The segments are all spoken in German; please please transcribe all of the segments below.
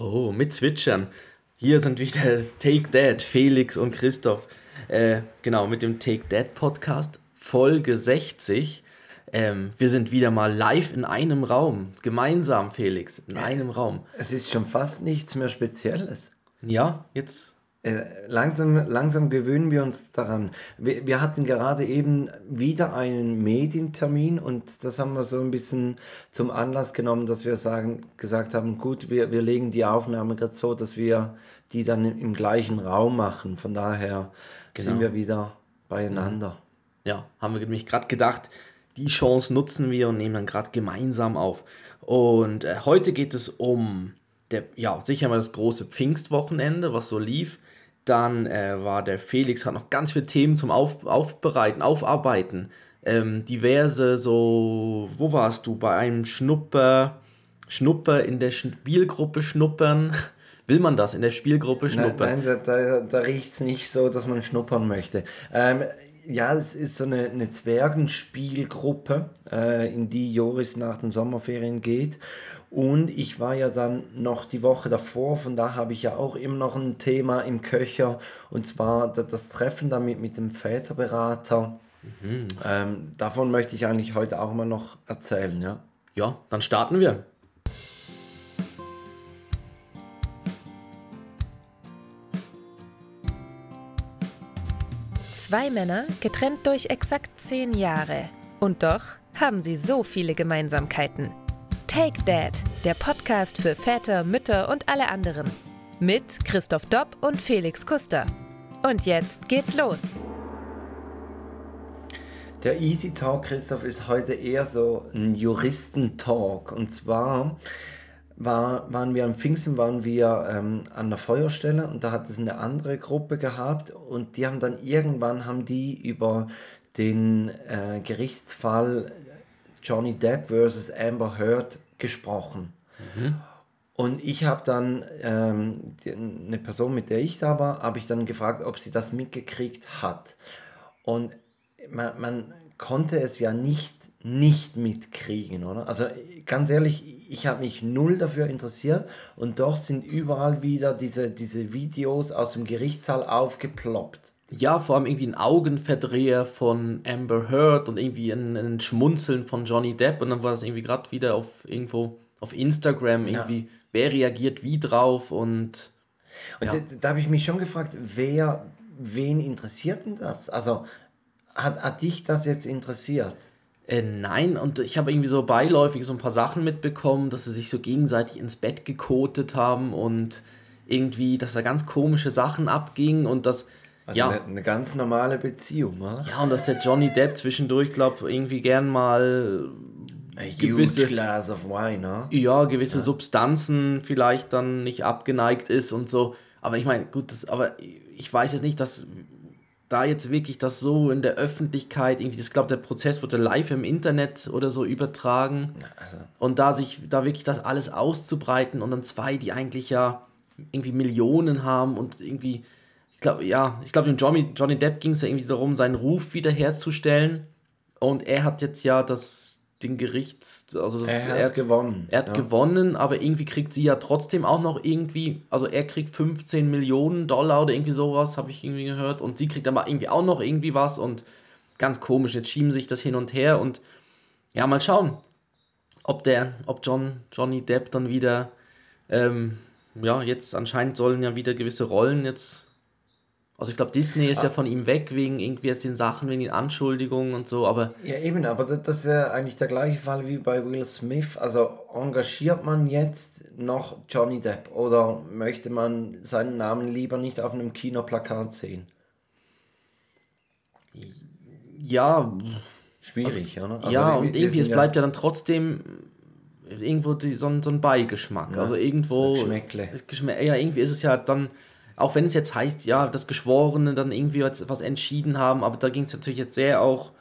Oh, mit Zwitschern. Hier sind wieder Take That, Felix und Christoph. Äh, genau, mit dem Take That Podcast, Folge 60. Ähm, wir sind wieder mal live in einem Raum. Gemeinsam, Felix, in einem Raum. Es ist schon fast nichts mehr Spezielles. Ja, jetzt langsam, langsam gewöhnen wir uns daran. Wir, wir hatten gerade eben wieder einen Medientermin und das haben wir so ein bisschen zum Anlass genommen, dass wir sagen, gesagt haben, gut, wir, wir legen die Aufnahme gerade so, dass wir die dann im, gleichen Raum machen. Von daher sind Genau. wir wieder beieinander. ja, haben wir nämlich gerade gedacht, die Chance nutzen wir und nehmen dann gerade gemeinsam auf. Und äh, heute geht es um, der, ja, sicher mal das große Pfingstwochenende, was so lief. Dann äh, war der Felix, hat noch ganz viele Themen zum auf, Aufbereiten, Aufarbeiten. Ähm, diverse, so, wo warst du? Bei einem Schnupper, Schnupper in der Spielgruppe schnuppern. Will man das in der Spielgruppe Nein, schnuppern? nein da, da, da riecht es nicht so, dass man schnuppern möchte. Ähm, ja, es ist so eine, eine Zwergenspielgruppe, äh, in die Joris nach den Sommerferien geht. Und ich war ja dann noch die Woche davor, von da habe ich ja auch immer noch ein Thema im Köcher. Und zwar da- das Treffen damit mit dem Väterberater. Ähm, davon möchte ich eigentlich heute auch mal noch erzählen, ja. Ja, dann starten wir. Zwei Männer, getrennt durch exakt zehn Jahre. Und doch haben sie so viele Gemeinsamkeiten. Take Dad, der Podcast für Väter, Mütter und alle anderen. Mit Christoph Dopp und Felix Kuster. Und jetzt geht's los. Der Easy Talk, Christoph, ist heute eher so ein Juristentalk. Und zwar war, waren wir am Pfingsten, waren wir ähm, an der Feuerstelle und da hat es eine andere Gruppe gehabt und die haben dann irgendwann haben die über den äh, Gerichtsfall Johnny Depp versus Amber Heard gesprochen. Und ich habe dann ähm, die, eine Person, mit der ich da war, habe ich dann gefragt, ob sie das mitgekriegt hat. Und man, man konnte es ja nicht nicht mitkriegen, oder? Also ganz ehrlich, ich habe mich null dafür interessiert und doch sind überall wieder diese, diese Videos aus dem Gerichtssaal aufgeploppt. Ja, vor allem irgendwie ein Augenverdreher von Amber Heard und irgendwie ein, ein Schmunzeln von Johnny Depp und dann war das irgendwie gerade wieder auf irgendwo auf Instagram irgendwie, wer reagiert wie drauf und Und Ja. da, da habe ich mich schon gefragt, wer, wen interessiert denn das? Also hat, hat dich das jetzt interessiert? äh, nein, und ich habe irgendwie so beiläufig so ein paar Sachen mitbekommen, dass sie sich so gegenseitig ins Bett gekotet haben und irgendwie, dass da ganz komische Sachen abgingen und dass, Also ja, eine, eine ganz normale Beziehung, oder? ja, und dass der Johnny Depp zwischendurch, glaube irgendwie gern mal A gewisse- huge glass of wine, ne? ja, gewisse Substanzen vielleicht dann nicht abgeneigt ist und so. Aber ich meine, gut, das, aber ich weiß jetzt nicht, dass da jetzt wirklich das so in der Öffentlichkeit irgendwie, ich glaube, der Prozess wurde live im Internet oder so übertragen. Also, Und da sich, da wirklich das alles auszubreiten und dann zwei, die eigentlich ja irgendwie Millionen haben und irgendwie, ich glaube, ja, ich glaube, dem Johnny, Johnny Depp ging es ja irgendwie darum, seinen Ruf wiederherzustellen. Und er hat jetzt ja das, den Gerichts, also das, Er hat gewonnen, Er hat ja. gewonnen, aber irgendwie kriegt sie ja trotzdem auch noch irgendwie, also er kriegt 15 Millionen Dollar oder irgendwie sowas, habe ich irgendwie gehört. Und sie kriegt aber irgendwie auch noch irgendwie was und ganz komisch, jetzt schieben sich das hin und her und ja, mal schauen ob der, ob John, Johnny Depp dann wieder, ähm, ja, jetzt anscheinend sollen ja wieder gewisse Rollen jetzt, also ich glaube, Disney ist ja von ihm weg wegen irgendwie jetzt den Sachen, wegen den Anschuldigungen und so, aber ja, eben, aber das, ist ja eigentlich der gleiche Fall wie bei Will Smith. Also engagiert man jetzt noch Johnny Depp oder möchte man seinen Namen lieber nicht auf einem Kinoplakat sehen? ja, Schwierig, oder? Also ja, wir- und irgendwie, es bleibt ja dann trotzdem irgendwo die, so, ein, so ein Beigeschmack. also irgendwo. Geschmäckle. Geschmä ja, irgendwie ist es ja dann, auch wenn es jetzt heißt, ja, das Geschworene dann irgendwie was, was entschieden haben, aber da ging es natürlich jetzt sehr auch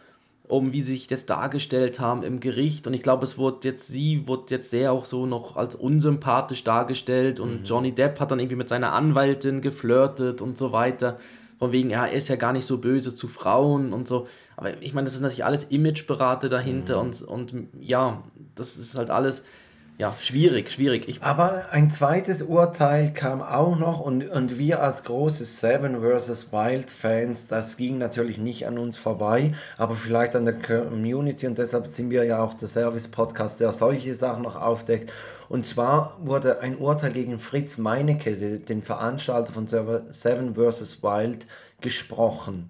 um, wie sie sich jetzt dargestellt haben im Gericht. Und ich glaube, es wurde jetzt, sie wurde jetzt sehr auch so noch als unsympathisch dargestellt und Johnny Depp hat dann irgendwie mit seiner Anwältin geflirtet und so weiter. Von wegen, ja, er ist ja gar nicht so böse zu Frauen und so. Aber ich meine, das ist natürlich alles Imageberater dahinter und, und ja, das ist halt alles. Ja, schwierig, schwierig. Ich, Aber ein zweites Urteil kam auch noch und, und wir als große Seven vs. Wild Fans, das ging natürlich nicht an uns vorbei, aber vielleicht an der Community und deshalb sind wir ja auch der Service-Podcast, der solche Sachen noch aufdeckt. Und zwar wurde ein Urteil gegen Fritz Meinecke, den Veranstalter von Seven vs. Wild, gesprochen.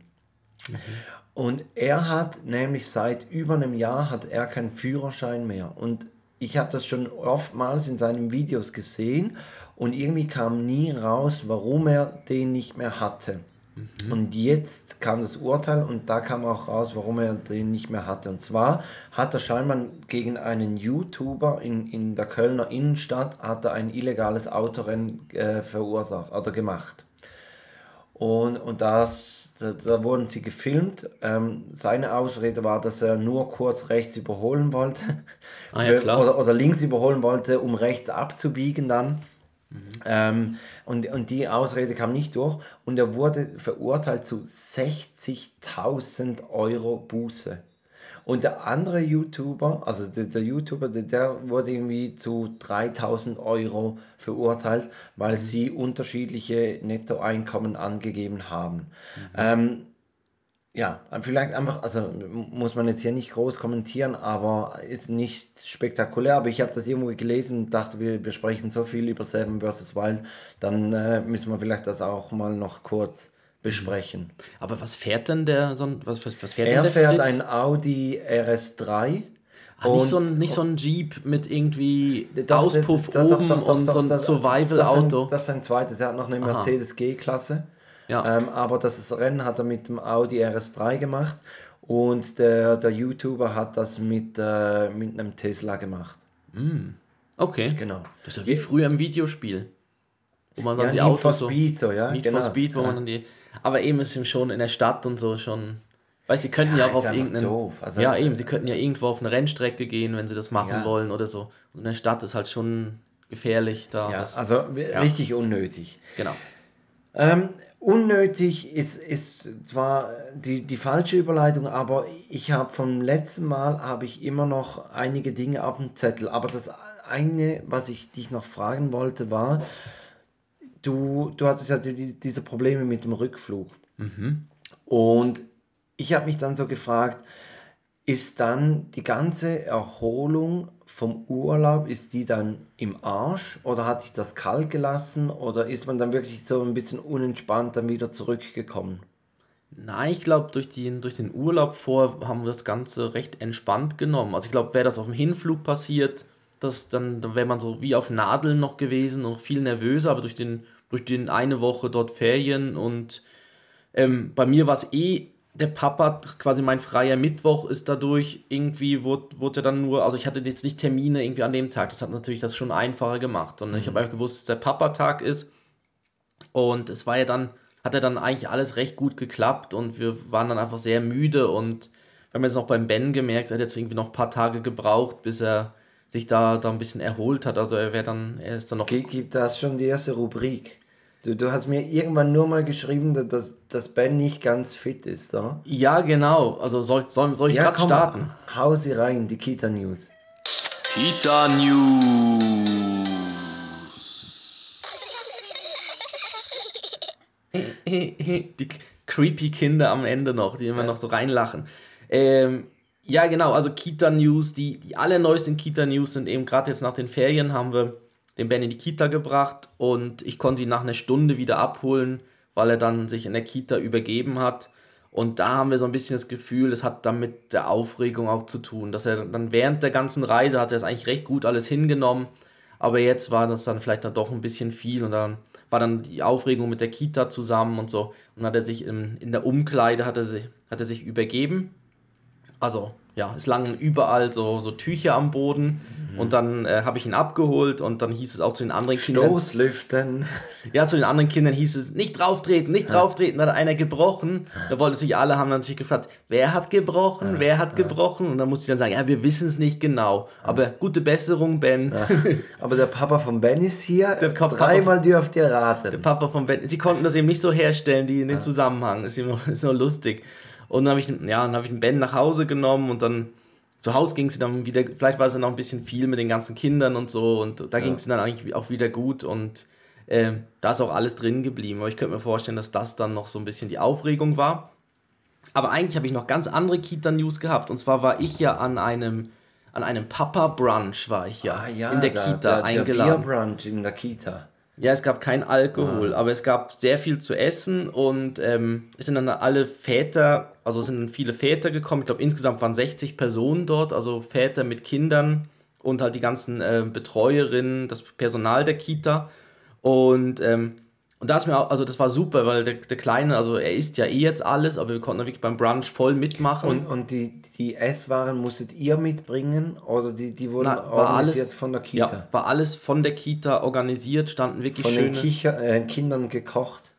Und er hat nämlich seit über einem Jahr hat er keinen Führerschein mehr. Und ich habe das schon oftmals in seinen Videos gesehen und irgendwie kam nie raus, warum er den nicht mehr hatte. Mhm. Und jetzt kam das Urteil und da kam auch raus, warum er den nicht mehr hatte. Und zwar hat er scheinbar gegen einen YouTuber in, in der Kölner Innenstadt hat er ein illegales Autorennen äh, verursacht oder gemacht. Und, und das, da, da wurden sie gefilmt. Ähm, seine Ausrede war, dass er nur kurz rechts überholen wollte. Ah, ja, klar. Oder, oder links überholen wollte, um rechts abzubiegen dann. Mhm. Ähm, und, und die Ausrede kam nicht durch. Und er wurde verurteilt zu 60.000 Euro Buße. Und der andere YouTuber, also der, der YouTuber, der, der, wurde irgendwie zu 3000 Euro verurteilt, weil mhm. sie unterschiedliche Nettoeinkommen angegeben haben. Mhm. Ähm, ja, vielleicht einfach, also muss man jetzt hier nicht groß kommentieren, aber ist nicht spektakulär. Aber ich habe das irgendwo gelesen und dachte, wir, wir sprechen so viel über Seven vs. Wild, dann äh, müssen wir vielleicht das auch mal noch kurz besprechen. Aber was fährt denn der, so ein, was, was, was fährt er denn der fährt Fritz? ein Audi RS3. Ah, nicht, so ein, nicht so ein Jeep mit irgendwie doch, Auspuff doch, oben doch, und so ein Survival-Auto. Das, das, ist ein zweites. Er hat noch eine Mercedes G-Klasse. Ja. Ähm, aber das Rennen hat er mit dem Audi RS3 gemacht und der, der YouTuber hat das mit, äh, mit einem Tesla gemacht. Mm. Okay. Genau. Das ist ja wie früher im Videospiel. Wo man dann ja, die Need Autos for Speed, so, ja. Need genau. for Speed, wo ja. man dann die aber eben ist ihm schon in der Stadt und so schon. Weil sie könnten ja, ja auch auf irgendeinen. Also, ja, eben, sie könnten ja irgendwo auf eine Rennstrecke gehen, wenn sie das machen ja. wollen oder so. Und in der Stadt ist halt schon gefährlich da. Ja, das, also richtig unnötig. Genau. Ähm, unnötig ist, ist zwar die, die falsche Überleitung, aber ich habe vom letzten Mal habe ich immer noch einige Dinge auf dem Zettel. Aber das eine, was ich dich noch fragen wollte, war, du, du hattest ja die, diese Probleme mit dem Rückflug. Mhm. Und ich habe mich dann so gefragt, ist dann die ganze Erholung vom Urlaub, ist die dann im Arsch oder hat sich das kalt gelassen oder ist man dann wirklich so ein bisschen unentspannt dann wieder zurückgekommen? Nein, ich glaube, durch, durch den Urlaub vor haben wir das Ganze recht entspannt genommen. Also ich glaube, wäre das auf dem Hinflug passiert, das, dann, dann wäre man so wie auf Nadeln noch gewesen und viel nervöser, aber durch den, durch den eine Woche dort Ferien und ähm, bei mir war es eh, der Papa, quasi mein freier Mittwoch ist dadurch irgendwie, wurde, wurde dann nur, also ich hatte jetzt nicht Termine irgendwie an dem Tag, das hat natürlich das schon einfacher gemacht. Und mhm. ich habe einfach gewusst, dass der Papa-Tag ist. Und es war ja dann, hat er dann eigentlich alles recht gut geklappt und wir waren dann einfach sehr müde. Und wir haben jetzt noch beim Ben gemerkt, er hat jetzt irgendwie noch ein paar Tage gebraucht, bis er sich da, da ein bisschen erholt hat. Also er wäre dann, er ist dann noch. Gibt das schon die erste Rubrik? Du, du hast mir irgendwann nur mal geschrieben, dass, dass Ben nicht ganz fit ist, oder? Ja, genau. Also soll, soll, soll ich ja, gerade starten? Hau sie rein, die Kita News. Kita News. die creepy Kinder am Ende noch, die immer noch so reinlachen. Ähm, ja, genau, also Kita-News, die, die allerneuesten Kita-News sind eben gerade jetzt nach den Ferien haben wir den Ben in die Kita gebracht und ich konnte ihn nach einer Stunde wieder abholen, weil er dann sich in der Kita übergeben hat. Und da haben wir so ein bisschen das Gefühl, es hat dann mit der Aufregung auch zu tun, dass er dann während der ganzen Reise hat er es eigentlich recht gut alles hingenommen, aber jetzt war das dann vielleicht dann doch ein bisschen viel und dann war dann die Aufregung mit der Kita zusammen und so und hat er sich in, in der Umkleide hat er sich, hat er sich übergeben also ja, es lagen überall so, so Tücher am Boden mhm. und dann äh, habe ich ihn abgeholt und dann hieß es auch zu den anderen Kindern. Stoßlüften. Ja, zu den anderen Kindern hieß es, nicht drauftreten, nicht drauftreten, da hat einer gebrochen. Da wollten natürlich alle, haben natürlich gefragt, wer hat gebrochen, ja, wer hat ja. gebrochen? Und dann musste ich dann sagen, ja, wir wissen es nicht genau. Aber gute Besserung, Ben. Ja. Aber der Papa von Ben ist hier, der dreimal dürft ihr raten. Der Papa von Ben, sie konnten das eben nicht so herstellen, die in den Zusammenhang, ist, immer, ist nur lustig. Und dann habe ich, ja, dann hab ich einen Ben nach Hause genommen und dann zu Hause ging sie dann wieder, vielleicht war es dann noch ein bisschen viel mit den ganzen Kindern und so und da ja. ging es dann eigentlich auch wieder gut und äh, da ist auch alles drin geblieben. Aber ich könnte mir vorstellen, dass das dann noch so ein bisschen die Aufregung war. Aber eigentlich habe ich noch ganz andere Kita-News gehabt. Und zwar war ich ja an einem, an einem Papa-Brunch, war ich ja, ah, ja in der, der Kita der, eingeladen. Der Bier-Brunch in der Kita. Ja, es gab kein Alkohol, ah. aber es gab sehr viel zu essen und ähm, es sind dann alle Väter, also es sind dann viele Väter gekommen. Ich glaube, insgesamt waren 60 Personen dort, also Väter mit Kindern und halt die ganzen äh, Betreuerinnen, das Personal der Kita. Und ähm, und da ist mir auch, also das war super, weil der, der Kleine, also er isst ja eh jetzt alles, aber wir konnten wirklich beim Brunch voll mitmachen. Und, und die, die Esswaren musstet ihr mitbringen oder die, die wurden Na, organisiert alles, von der Kita? Ja, war alles von der Kita organisiert, standen wirklich Von schöne, den Kicher, äh, Kindern gekocht?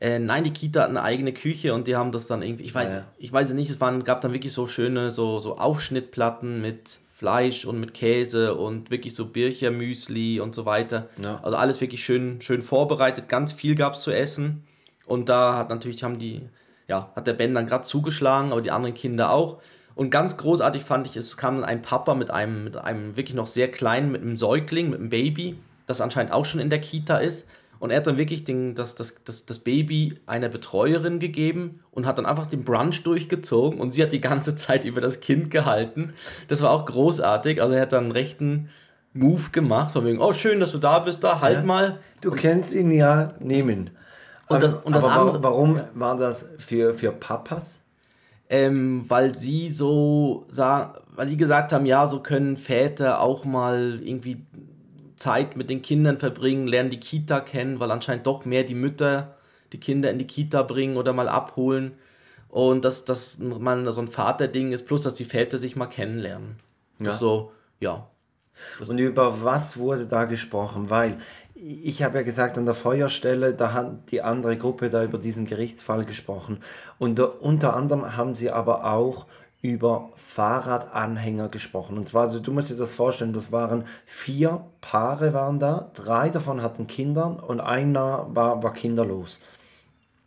Äh, nein, die Kita hat eine eigene Küche und die haben das dann irgendwie, ich weiß, ja, ja. ich weiß nicht, es waren, gab dann wirklich so schöne so, so Aufschnittplatten mit Fleisch und mit Käse und wirklich so Birchermüsli und so weiter. Ja. Also alles wirklich schön, schön vorbereitet. Ganz viel gab es zu essen. Und da hat natürlich, haben die, ja, hat der Ben dann gerade zugeschlagen, aber die anderen Kinder auch. Und ganz großartig fand ich, es kam dann ein Papa mit einem, mit einem wirklich noch sehr kleinen, mit einem Säugling, mit einem Baby, das anscheinend auch schon in der Kita ist. Und er hat dann wirklich den, das, das, das, das Baby einer Betreuerin gegeben und hat dann einfach den Brunch durchgezogen und sie hat die ganze Zeit über das Kind gehalten. Das war auch großartig. Also er hat dann einen rechten Move gemacht, von wegen, oh schön, dass du da bist, da, halt ja. mal. Du und kennst ihn ja nehmen. Und das, und das andere, warum war das für, für Papas? Ähm, weil sie so weil sie gesagt haben, ja, so können Väter auch mal irgendwie Zeit mit den Kindern verbringen, lernen die Kita kennen, weil anscheinend doch mehr die Mütter die Kinder in die Kita bringen oder mal abholen. Und dass das mal so ein Vaterding ist, plus dass die Väter sich mal kennenlernen. Ja. So, ja. Und über was wurde da gesprochen? Weil ich habe ja gesagt, an der Feuerstelle, da hat die andere Gruppe da über diesen Gerichtsfall gesprochen. Und unter anderem haben sie aber auch über Fahrradanhänger gesprochen. Und zwar, also du musst dir das vorstellen, das waren vier Paare waren da, drei davon hatten Kinder und einer war, war kinderlos.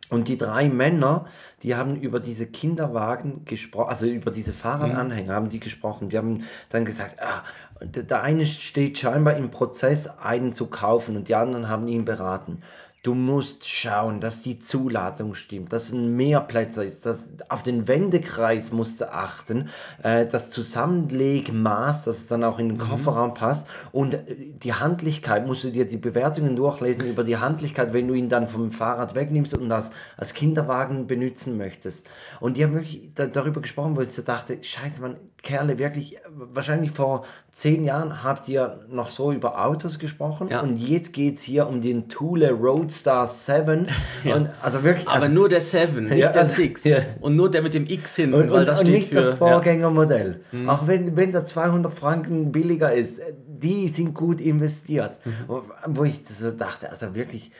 Und die drei Männer, die haben über diese Kinderwagen gesprochen, also über diese Fahrradanhänger mhm. haben die gesprochen. Die haben dann gesagt, ah, der eine steht scheinbar im Prozess, einen zu kaufen und die anderen haben ihn beraten. Du musst schauen, dass die Zuladung stimmt, dass ein Mehrplätzer ist, dass auf den Wendekreis musst du achten, äh, das Zusammenlegmaß, dass es dann auch in den mhm. Kofferraum passt und äh, die Handlichkeit, musst du dir die Bewertungen durchlesen über die Handlichkeit, wenn du ihn dann vom Fahrrad wegnimmst und das als Kinderwagen benutzen möchtest. Und die haben wirklich da, darüber gesprochen, wo ich so dachte, scheiße, man, Kerle, wirklich, wahrscheinlich vor zehn Jahren habt ihr noch so über Autos gesprochen ja. und jetzt geht es hier um den Thule Roadstar 7. Ja. Und also wirklich, Aber also, nur der 7, nicht ja, der 6. Ja. Und nur der mit dem X hinten, und, weil das und, steht nicht für, das Vorgängermodell. Mhm. Auch wenn, wenn der 200 Franken billiger ist, die sind gut investiert. Mhm. Wo ich so dachte, also wirklich,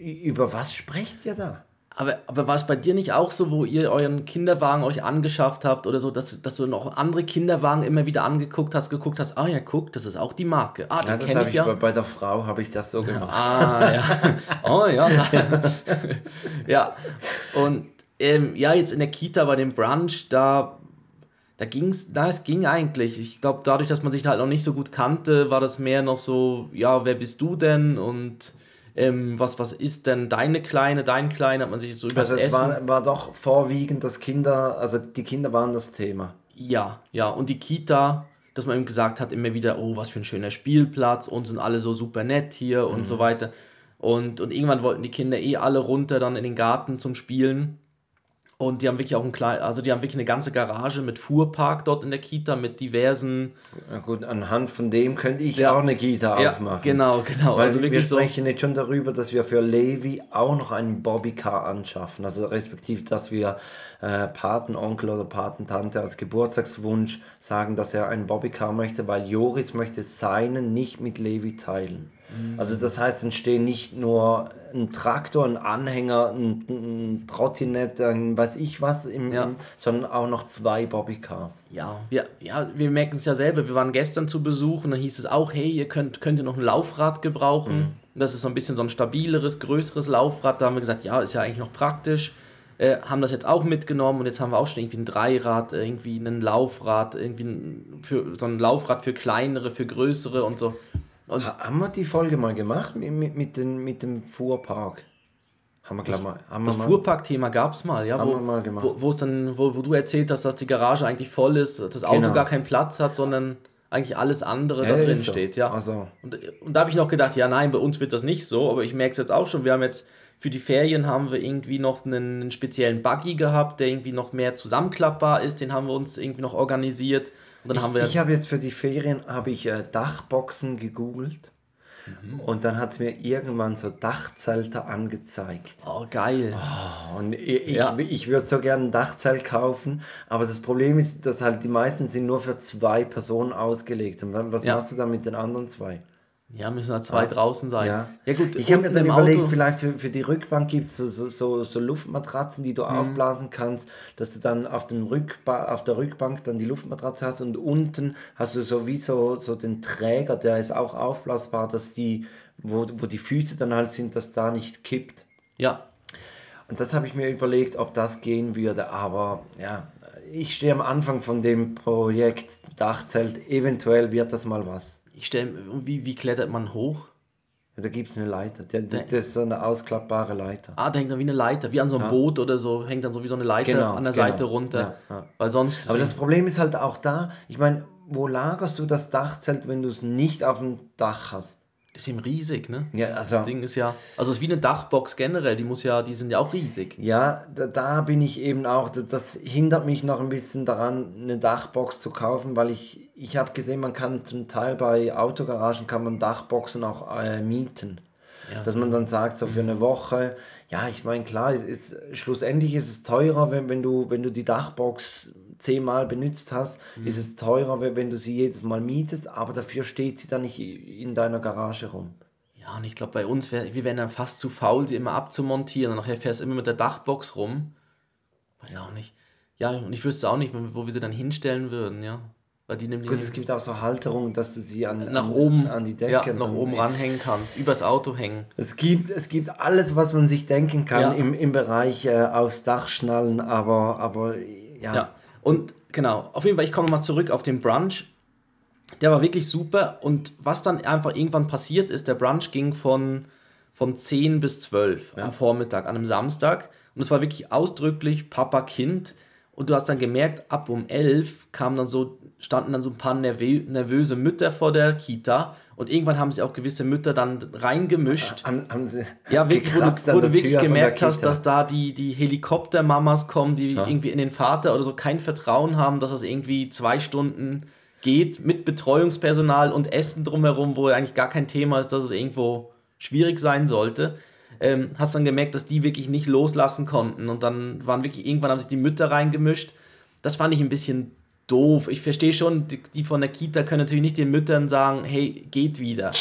über was sprecht ihr da? Aber, aber war es bei dir nicht auch so, wo ihr euren Kinderwagen euch angeschafft habt oder so, dass, dass du noch andere Kinderwagen immer wieder angeguckt hast, geguckt hast, ah ja, guck, das ist auch die Marke. Ah, ja, kenne ich, ich ja. Bei, bei der Frau habe ich das so gemacht. Ah, ja. Oh ja. ja. Und ähm, ja, jetzt in der Kita bei dem Brunch, da, da ging es, da es ging eigentlich. Ich glaube, dadurch, dass man sich halt noch nicht so gut kannte, war das mehr noch so, ja, wer bist du denn? Und ähm, was, was ist denn deine Kleine, dein Kleine, hat man sich so über Also es Essen war, war doch vorwiegend das Kinder, also die Kinder waren das Thema. Ja, ja, und die Kita, dass man ihm gesagt hat, immer wieder, oh, was für ein schöner Spielplatz und sind alle so super nett hier mhm. und so weiter. Und, und irgendwann wollten die Kinder eh alle runter dann in den Garten zum Spielen. Und die haben wirklich auch ein klein, also die haben wirklich eine ganze Garage mit Fuhrpark dort in der Kita mit diversen. Ja gut, anhand von dem könnte ich ja, auch eine Kita ja, aufmachen. Genau, genau. Weil also wir sprechen so jetzt schon darüber, dass wir für Levi auch noch einen Bobbycar anschaffen. Also respektive, dass wir äh, Patenonkel oder Patentante als Geburtstagswunsch sagen, dass er einen Bobbycar möchte, weil Joris möchte seinen nicht mit Levi teilen. Mhm. Also das heißt, entstehen nicht nur ein Traktor, ein Anhänger, ein, ein Trottinett, ein weiß ich was, im, ja. sondern auch noch zwei Bobbycars. Ja, wir, ja, wir merken es ja selber. Wir waren gestern zu Besuch und dann hieß es auch, hey, ihr könnt, könnt ihr noch ein Laufrad gebrauchen. Mhm. Das ist so ein bisschen so ein stabileres, größeres Laufrad. Da haben wir gesagt, ja, ist ja eigentlich noch praktisch. äh, haben das jetzt auch mitgenommen und jetzt haben wir auch schon irgendwie ein Dreirad, irgendwie ein Laufrad, irgendwie ein, für, so ein Laufrad für kleinere, für größere und so. Und Ha- Haben wir die Folge mal gemacht mit, mit, mit, den, mit dem Fuhrpark? Haben wir, glaub mal, haben das Fuhrparkthema gab es mal, ja, wo, mal wo, wo dann, wo, wo du erzählt hast, dass die Garage eigentlich voll ist, dass das Auto Genau. gar keinen Platz hat, sondern eigentlich alles andere Ja, da drin so. steht, ja. Also, Und, und da habe ich noch gedacht, ja nein, bei uns wird das nicht so, aber ich merke es jetzt auch schon, wir haben jetzt für die Ferien haben wir irgendwie noch einen, einen speziellen Buggy gehabt, der irgendwie noch mehr zusammenklappbar ist, den haben wir uns irgendwie noch organisiert. Und dann haben wir ich habe jetzt für die Ferien habe ich äh, Dachboxen gegoogelt Mhm. und dann hat es mir irgendwann so Dachzelte angezeigt. Oh, geil. Und ich, ich, Ja. ich würde so gerne ein Dachzelt kaufen, aber das Problem ist, dass halt die meisten sind nur für zwei Personen ausgelegt. Und dann, was Ja. machst du dann mit den anderen zwei? Ja, müssen halt zwei draußen sein. Ja, gut. Ich habe mir dann überlegt, Auto- vielleicht für, für die Rückbank gibt es so, so, so, so Luftmatratzen, die du Mhm. aufblasen kannst, dass du dann auf, dem Rückba auf der Rückbank dann die Luftmatratze hast und unten hast du so wie so, so den Träger, der ist auch aufblasbar, dass die, wo, wo die Füße dann halt sind, dass da nicht kippt. Ja, Und das habe ich mir überlegt, ob das gehen würde. Aber ja, ich stehe am Anfang von dem Projekt Dachzelt. Eventuell wird das mal was. Ich stelle, wie, wie klettert man hoch? Da gibt es eine Leiter. Der, das ist so eine ausklappbare Leiter. Ah, da hängt dann wie eine Leiter, wie an so einem Boot oder so, hängt dann so wie so eine Leiter Genau, an der genau. Seite runter. Ja, ja. Weil sonst. Aber das Problem ist halt auch da, ich meine, wo lagerst du das Dachzelt, wenn du es nicht auf dem Dach hast? Das ist eben riesig, ne? Ja, also, Das Ding ist ja, also es ist wie eine Dachbox generell, die muss ja, die sind ja auch riesig. ja, da, da bin ich eben auch, da- das hindert mich noch ein bisschen daran, eine Dachbox zu kaufen, weil ich, ich habe gesehen, man kann zum Teil bei Autogaragen kann man Dachboxen auch äh, mieten. Dass man dann sagt, so für eine Woche, ja, ich meine, klar, es ist, schlussendlich ist es teurer, wenn, wenn, du, wenn du die Dachbox zehnmal benutzt hast, ist es teurer, wenn, du sie jedes Mal mietest, aber dafür steht sie dann nicht in deiner Garage rum. Ja, und ich glaube, bei uns, wär, wir wären dann fast zu faul, sie immer abzumontieren und nachher fährst du immer mit der Dachbox rum. Weiß auch nicht. Ja, und ich wüsste auch nicht, wo wir sie dann hinstellen würden, ja. Weil die nämlich Gut, es gibt auch so Halterungen, dass du sie an, nach an, oben, an die Decke ja, nach oben ranhängen kannst, übers Auto hängen. Es gibt, es gibt alles, was man sich denken kann Ja. im, im Bereich äh, aufs Dach schnallen, aber, aber ja. Ja, und genau, auf jeden Fall, ich komme mal zurück auf den Brunch. Der war wirklich super und was dann einfach irgendwann passiert ist, der Brunch ging von, von 10 bis 12 am Vormittag, an einem Samstag. Und es war wirklich ausdrücklich Papa-Kind. Und du hast dann gemerkt, ab um 11 kamen dann so, standen dann so ein paar nervö nervöse Mütter vor der Kita. Und irgendwann haben sich auch gewisse Mütter dann reingemischt. Haben, haben sie Ja, wirklich, wo du, wo du wirklich gemerkt hast, dass da die, die Helikoptermamas kommen, die irgendwie in den Vater oder so kein Vertrauen haben, dass das irgendwie zwei Stunden geht mit Betreuungspersonal und Essen drumherum, wo eigentlich gar kein Thema ist, dass es irgendwo schwierig sein sollte. Ähm, hast dann gemerkt, dass die wirklich nicht loslassen konnten und dann waren wirklich, irgendwann haben sich die Mütter reingemischt. Das fand ich ein bisschen doof. Ich verstehe schon, die, die von der Kita können natürlich nicht den Müttern sagen, hey, geht wieder.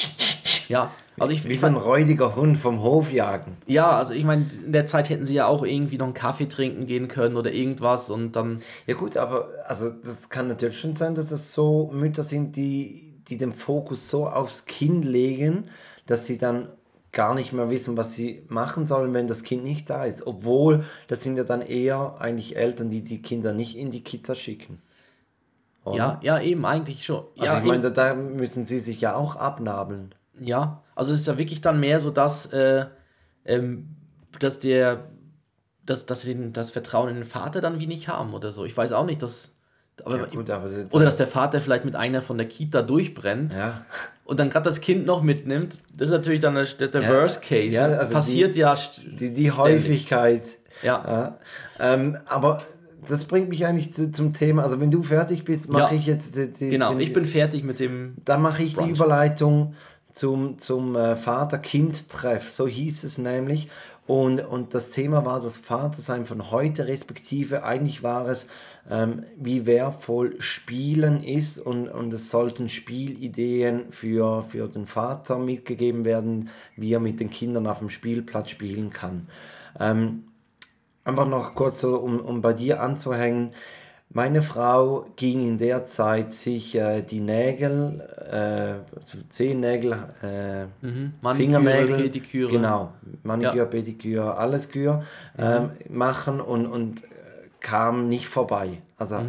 Ja, also ich, Wie so ein räudiger Hund vom Hof jagen. ja, also ich meine, in der Zeit hätten sie ja auch irgendwie noch einen Kaffee trinken gehen können oder irgendwas und dann, Ja gut, aber also das kann natürlich schon sein, dass es so Mütter sind, die, die den Fokus so aufs Kind legen, dass sie dann gar nicht mehr wissen, was sie machen sollen, wenn das Kind nicht da ist. Obwohl, das sind ja dann eher eigentlich Eltern, die die Kinder nicht in die Kita schicken. Oder? ja, ja, eben eigentlich schon. Also ja, ich meine, da, müssen sie sich ja auch abnabeln. ja, also es ist ja wirklich dann mehr so, dass, äh, ähm, dass der, dass, dass sie den, das Vertrauen in den Vater dann wie nicht haben oder so. Ich weiß auch nicht, dass, aber, Ja, gut, aber oder dass der Vater vielleicht mit einer von der Kita durchbrennt ja. und dann gerade das Kind noch mitnimmt. Das ist natürlich dann der, der Ja, Worst Case. ja, also Passiert die- ja. die, die Häufigkeit. Ja. Ja. Ähm, aber das bringt mich eigentlich zu, zum Thema. Also wenn du fertig bist, mache Ja. ich jetzt die, die, Genau, den, ich bin fertig mit dem. Da mache ich die Brunch. Überleitung zum, zum äh, Vater-Kind-Treff. So hieß es nämlich. Und, und das Thema war das Vatersein von heute, respektive eigentlich war es, ähm, wie wertvoll Spielen ist und, und es sollten Spielideen für, für den Vater mitgegeben werden, wie er mit den Kindern auf dem Spielplatz spielen kann. Ähm, einfach noch kurz so, um, um bei dir anzuhängen. Meine Frau ging in der Zeit sich äh, die Nägel, äh, Zehennägel, äh, Mhm. Maniküre, Fingernägel, Pediküre. genau, Maniküre, Ja. Pediküre, alles Kür ähm, machen und, und äh, kam nicht vorbei. Also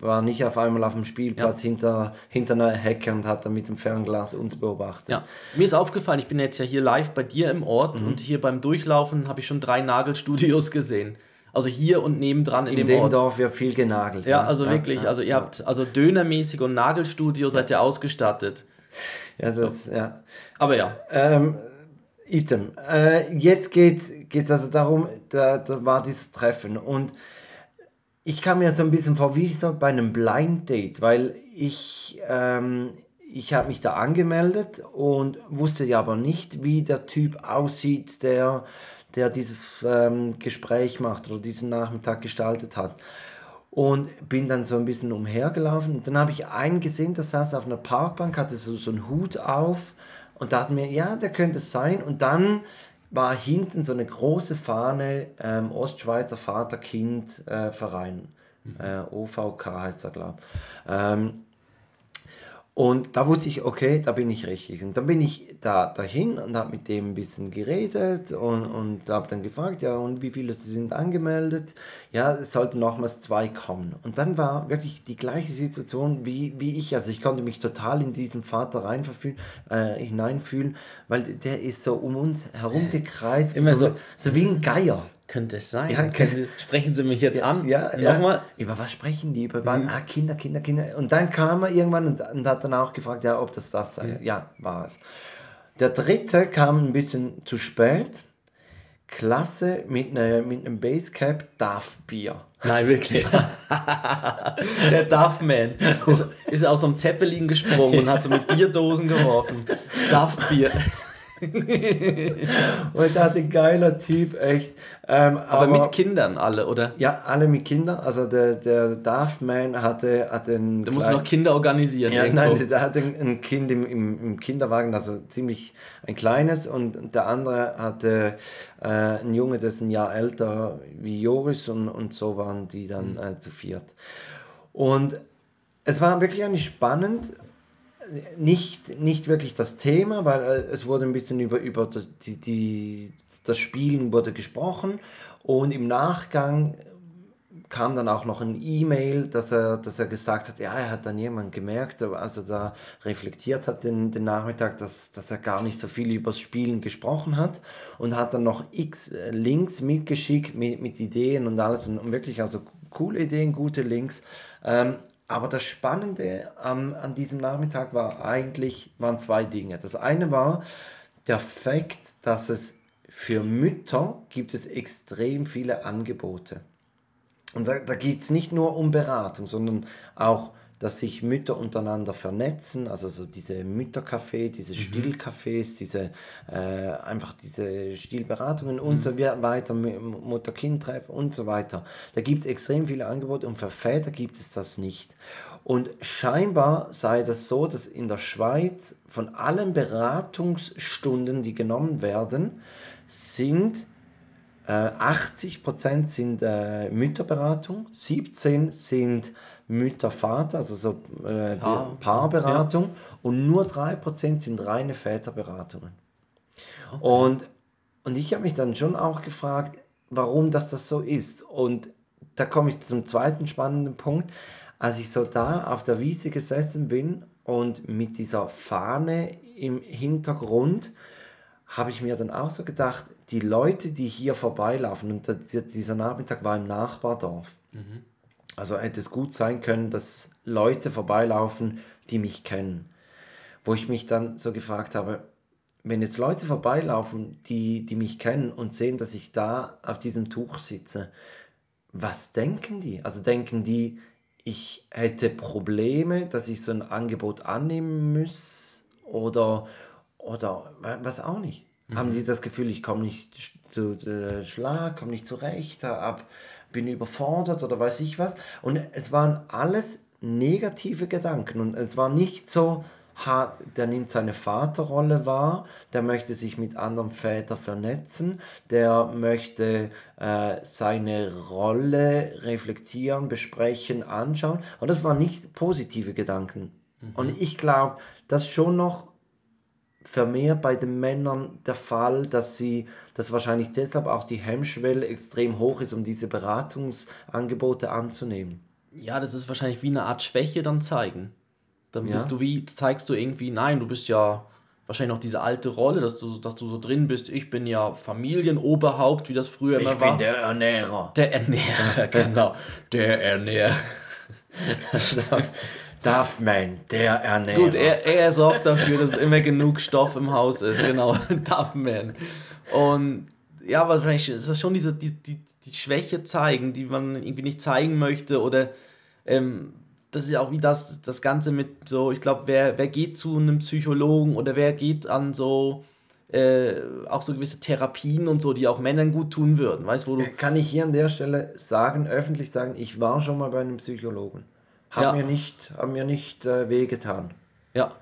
war nicht auf einmal auf dem Spielplatz hinter, hinter einer Hecke und hat dann mit dem Fernglas uns beobachtet. Ja, mir ist aufgefallen, ich bin jetzt ja hier live bei dir im Ort Mhm. und hier beim Durchlaufen habe ich schon drei Nagelstudios gesehen. Also hier und nebendran in, In dem, dem Ort. Dorf wird viel genagelt. Ja, also wirklich, ja, also ihr habt also Dönermäßig und Nagelstudio seid ihr ausgestattet. Ja, das, ja. Aber ja, Ähm, Item. Äh, jetzt geht es also darum, da, da war dieses Treffen und ich kam mir so ein bisschen vor wie so bei einem Blind Date, weil ich, ähm, ich habe mich da angemeldet und wusste ja aber nicht, wie der Typ aussieht, der, der dieses ähm, Gespräch macht oder diesen Nachmittag gestaltet hat. Und bin dann so ein bisschen umhergelaufen. Und dann habe ich einen gesehen, der saß auf einer Parkbank, hatte so, so einen Hut auf und dachte mir, ja, der könnte es sein. Und dann war hinten so eine große Fahne, ähm, Ostschweizer Vater-Kind-Verein. Äh, OVK heißt er, glaube ich. Ähm, und da wusste ich, okay, da bin ich richtig. Und dann bin ich da dahin und habe mit dem ein bisschen geredet und, und habe dann gefragt, ja, und wie viele sind angemeldet? Ja, es sollten nochmals zwei kommen. Und dann war wirklich die gleiche Situation wie, wie ich. Also ich konnte mich total in diesen Vater reinverfühlen, äh, hineinfühlen, weil der ist so um uns herumgekreist, Immer so, so- so wie ein Geier. Könnte es sein. Ja, Können sprechen Sie mich jetzt an? Ja, ja. Nochmal? Über was sprechen die? Über wann? Ah, Kinder, Kinder, Kinder. Und dann kam er irgendwann und, und hat dann auch gefragt, ja, ob das das sei. Ja, war es. Der dritte kam ein bisschen zu spät. Klasse mit, ne, mit einem Basecap, Darf Bier. Nein, wirklich. Der Duffman ist, ist aus einem Zeppelin gesprungen und hat so mit Bierdosen geworfen. Duff-Bier. Und der hat ein geiler Typ, echt. Ähm, Aber mit Kindern alle, oder? Ja, alle mit Kindern. Also der, der Darth Man hatte, hatte einen. Da musst du kleinen- noch Kinder organisieren. Ja, irgendwo. nein, der hatte ein Kind im, im, im Kinderwagen, also ziemlich ein kleines, und der andere hatte äh, einen Junge, der ist ein Jahr älter wie Joris, und, und so waren die dann äh, zu viert. Und es war wirklich eigentlich spannend, nicht, nicht wirklich das Thema, weil äh, es wurde ein bisschen über, über das- die, die, das Spielen wurde gesprochen und im Nachgang kam dann auch noch ein E-Mail, dass er, dass er gesagt hat, ja, er hat dann jemand gemerkt, als er da reflektiert hat den, den Nachmittag, dass, dass er gar nicht so viel übers Spielen gesprochen hat und hat dann noch x äh, Links mitgeschickt mit, mit Ideen und alles und wirklich also coole Ideen, gute Links. Ähm, aber das Spannende am, an diesem Nachmittag war eigentlich, waren zwei Dinge. Das eine war der Fakt, dass es für Mütter gibt es extrem viele Angebote. Und da, da geht es nicht nur um Beratung, sondern auch, dass sich Mütter untereinander vernetzen, also so diese Müttercafé, diese Stillcafés, diese äh, einfach diese Stillberatungen und so weiter, M- Mutter-Kind-Treff und so weiter. Da gibt es extrem viele Angebote und für Väter gibt es das nicht. Und scheinbar sei das so, dass in der Schweiz von allen Beratungsstunden, die genommen werden, sind äh, 80% sind äh, Mütterberatung, 17 sind Mütter-Vater, also so äh, Paar- die Paarberatung und nur 3% sind reine Väterberatungen. Und, und ich habe mich dann schon auch gefragt, warum das, das so ist. Und da komme ich zum zweiten spannenden Punkt. Als ich so da auf der Wiese gesessen bin und mit dieser Fahne im Hintergrund, habe ich mir dann auch so gedacht, die Leute, die hier vorbeilaufen, und dieser Nachmittag war im Nachbardorf, also hätte es gut sein können, dass Leute vorbeilaufen, die mich kennen. Wo ich mich dann so gefragt habe, wenn jetzt Leute vorbeilaufen, die, die mich kennen und sehen, dass ich da auf diesem Tuch sitze, was denken die? Also denken die, ich hätte Probleme, dass ich so ein Angebot annehmen muss oder, oder wa- was auch nicht. Haben die das Gefühl, ich komme nicht zu äh, Schlag, komme nicht zurecht, hab, bin überfordert oder weiß ich was. Und es waren alles negative Gedanken und es war nicht so, der nimmt seine Vaterrolle wahr, der möchte sich mit anderen Vätern vernetzen, der möchte äh, seine Rolle reflektieren, besprechen, anschauen. Und das waren nicht positive Gedanken. Mhm. Und ich glaube, dass schon noch vermehrt bei den Männern der Fall, dass sie, dass wahrscheinlich deshalb auch die Hemmschwelle extrem hoch ist, um diese Beratungsangebote anzunehmen. Ja, das ist wahrscheinlich wie eine Art Schwäche dann zeigen. Dann ja. bist du wie, zeigst du irgendwie, nein, du bist ja wahrscheinlich noch diese alte Rolle, dass du, dass du so drin bist, ich bin ja Familienoberhaupt, wie das früher immer ich war. Ich bin der Ernährer. Der Ernährer, genau. Der Ernährer. Darf man, der Ernährer. Gut, er, er sorgt dafür, dass immer genug Stoff im Haus ist, genau. Darf man. Und ja, wahrscheinlich ist das schon diese, die, die, die Schwäche zeigen, die man irgendwie nicht zeigen möchte oder ähm, das ist ja auch wie das, das Ganze mit so, ich glaube, wer, wer geht zu einem Psychologen oder wer geht an so, äh, auch so gewisse Therapien und so, die auch Männern gut tun würden, weißt wo du. Kann ich hier an der Stelle sagen, öffentlich sagen, ich war schon mal bei einem Psychologen. Hat ja. mir nicht, hat mir nicht äh, wehgetan. Ja.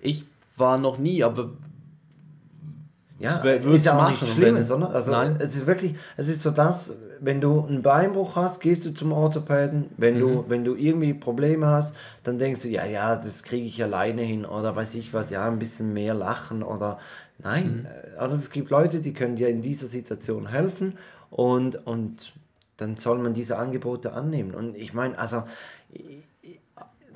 Ich war noch nie, aber ja, ist ja auch nicht schlimm, sondern also Nein. es ist wirklich, es ist so das, wenn du einen Beinbruch hast, gehst du zum Orthopäden. Wenn, mhm. du, wenn du irgendwie Probleme hast, dann denkst du, ja, ja, das kriege ich alleine hin oder weiß ich was, ja, ein bisschen mehr lachen oder nein. Mhm. Also es gibt Leute, die können dir in dieser Situation helfen und, und dann soll man diese Angebote annehmen. Und ich meine, also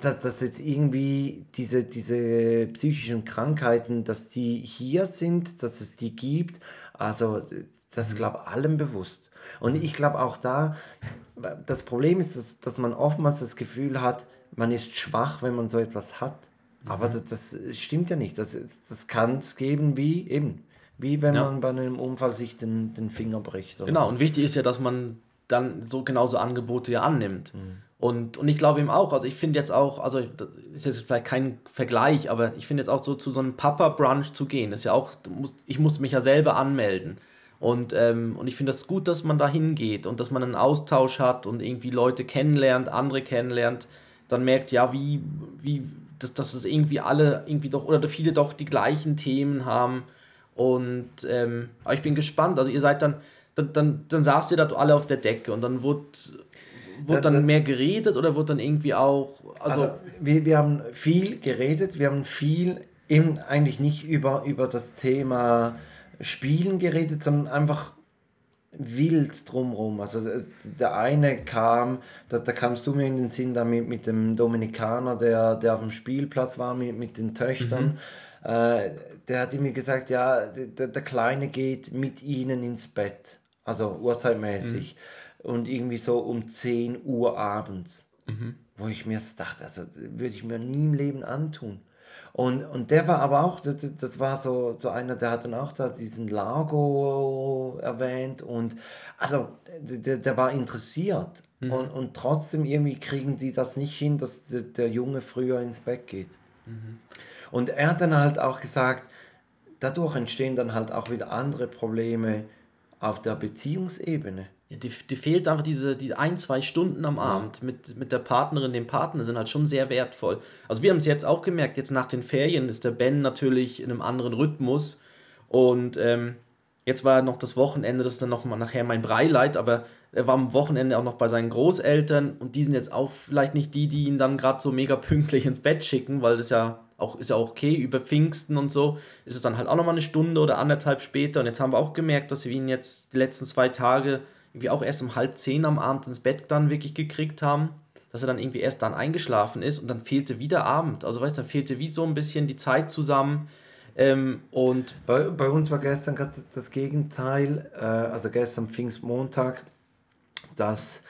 dass, dass jetzt irgendwie diese, diese psychischen Krankheiten, dass die hier sind, dass es die gibt, also das mhm. glaube allem bewusst. Und ich glaube auch da, das Problem ist, dass, dass man oftmals das Gefühl hat, man ist schwach, wenn man so etwas hat. Mhm. Aber das, das, stimmt ja nicht. Das, das kann es geben wie eben, wie wenn ja. man bei einem Unfall sich den, den Finger bricht. Genau, so. und wichtig ist ja, dass man dann so genauso Angebote ja annimmt. Mhm. Und, und ich glaube eben auch, also ich finde jetzt auch, also das ist jetzt vielleicht kein Vergleich, aber ich finde jetzt auch so zu so einem Papa-Brunch zu gehen, ist ja auch, ich musste mich ja selber anmelden. Und, ähm, und ich finde das gut, dass man da hingeht und dass man einen Austausch hat und irgendwie Leute kennenlernt, andere kennenlernt, dann merkt, ja, wie, wie, dass, dass es irgendwie alle irgendwie doch, oder viele doch die gleichen Themen haben. Und ähm, aber ich bin gespannt. Also ihr seid dann, dann, dann, dann saßt ihr da alle auf der Decke und dann wurde, wurde dann mehr geredet oder wurde dann irgendwie auch. Also, also wir, wir haben viel geredet, wir haben viel eben eigentlich nicht über, über das Thema Spielen geredet, sondern einfach wild drumherum. Also äh, der eine kam, da, da kamst du mir in den Sinn da mit, dem Dominikaner, der, der auf dem Spielplatz war mit, mit den Töchtern. Mhm. Äh, der hat mir gesagt, ja, der, der Kleine geht mit ihnen ins Bett. Also uhrzeitmäßig. Mhm. Und irgendwie so um 10 Uhr abends. Mhm. Wo ich mir dachte, also würde ich mir nie im Leben antun. Und, und der war aber auch, das, das war so, so einer, der hat dann auch da diesen Lago erwähnt und also der, der war interessiert. Mhm. Und, und trotzdem irgendwie kriegen sie das nicht hin, dass der, der Junge früher ins Bett geht. Mhm. Und er hat dann halt auch gesagt, dadurch entstehen dann halt auch wieder andere Probleme auf der Beziehungsebene. Ja, die, die fehlt einfach diese die ein, zwei Stunden am Abend mit, mit der Partnerin, dem Partner sind halt schon sehr wertvoll. Also wir haben es jetzt auch gemerkt, jetzt nach den Ferien ist der Ben natürlich in einem anderen Rhythmus. Und ähm, jetzt war noch das Wochenende, das ist dann nochmal nachher mein Breileid, aber er war am Wochenende auch noch bei seinen Großeltern und die sind jetzt auch vielleicht nicht die, die ihn dann gerade so mega pünktlich ins Bett schicken, weil das ja auch, ist ja auch okay, über Pfingsten und so ist es dann halt auch nochmal eine Stunde oder anderthalb später. Und jetzt haben wir auch gemerkt, dass wir ihn jetzt die letzten zwei Tage irgendwie auch erst um halb zehn am Abend ins Bett dann wirklich gekriegt haben, dass er dann irgendwie erst dann eingeschlafen ist und dann fehlte wieder Abend. Also weißt du, dann fehlte wie so ein bisschen die Zeit zusammen. Ähm, und bei, bei uns war gestern gerade das Gegenteil, äh, also gestern Pfingstmontag, dass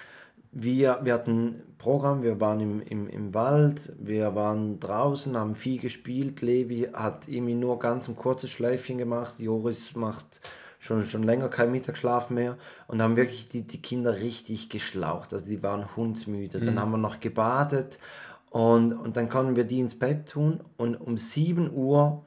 wir, wir hatten Programm, wir waren im, im, im Wald, wir waren draußen, haben viel gespielt. Levi hat irgendwie nur ganz ein kurzes Schläfchen gemacht, Joris macht schon, schon länger kein Mittagsschlaf mehr und haben wirklich die, die Kinder richtig geschlaucht. Also die waren hundsmüde. Mhm. Dann haben wir noch gebadet und, und dann konnten wir die ins Bett tun und um 7 Uhr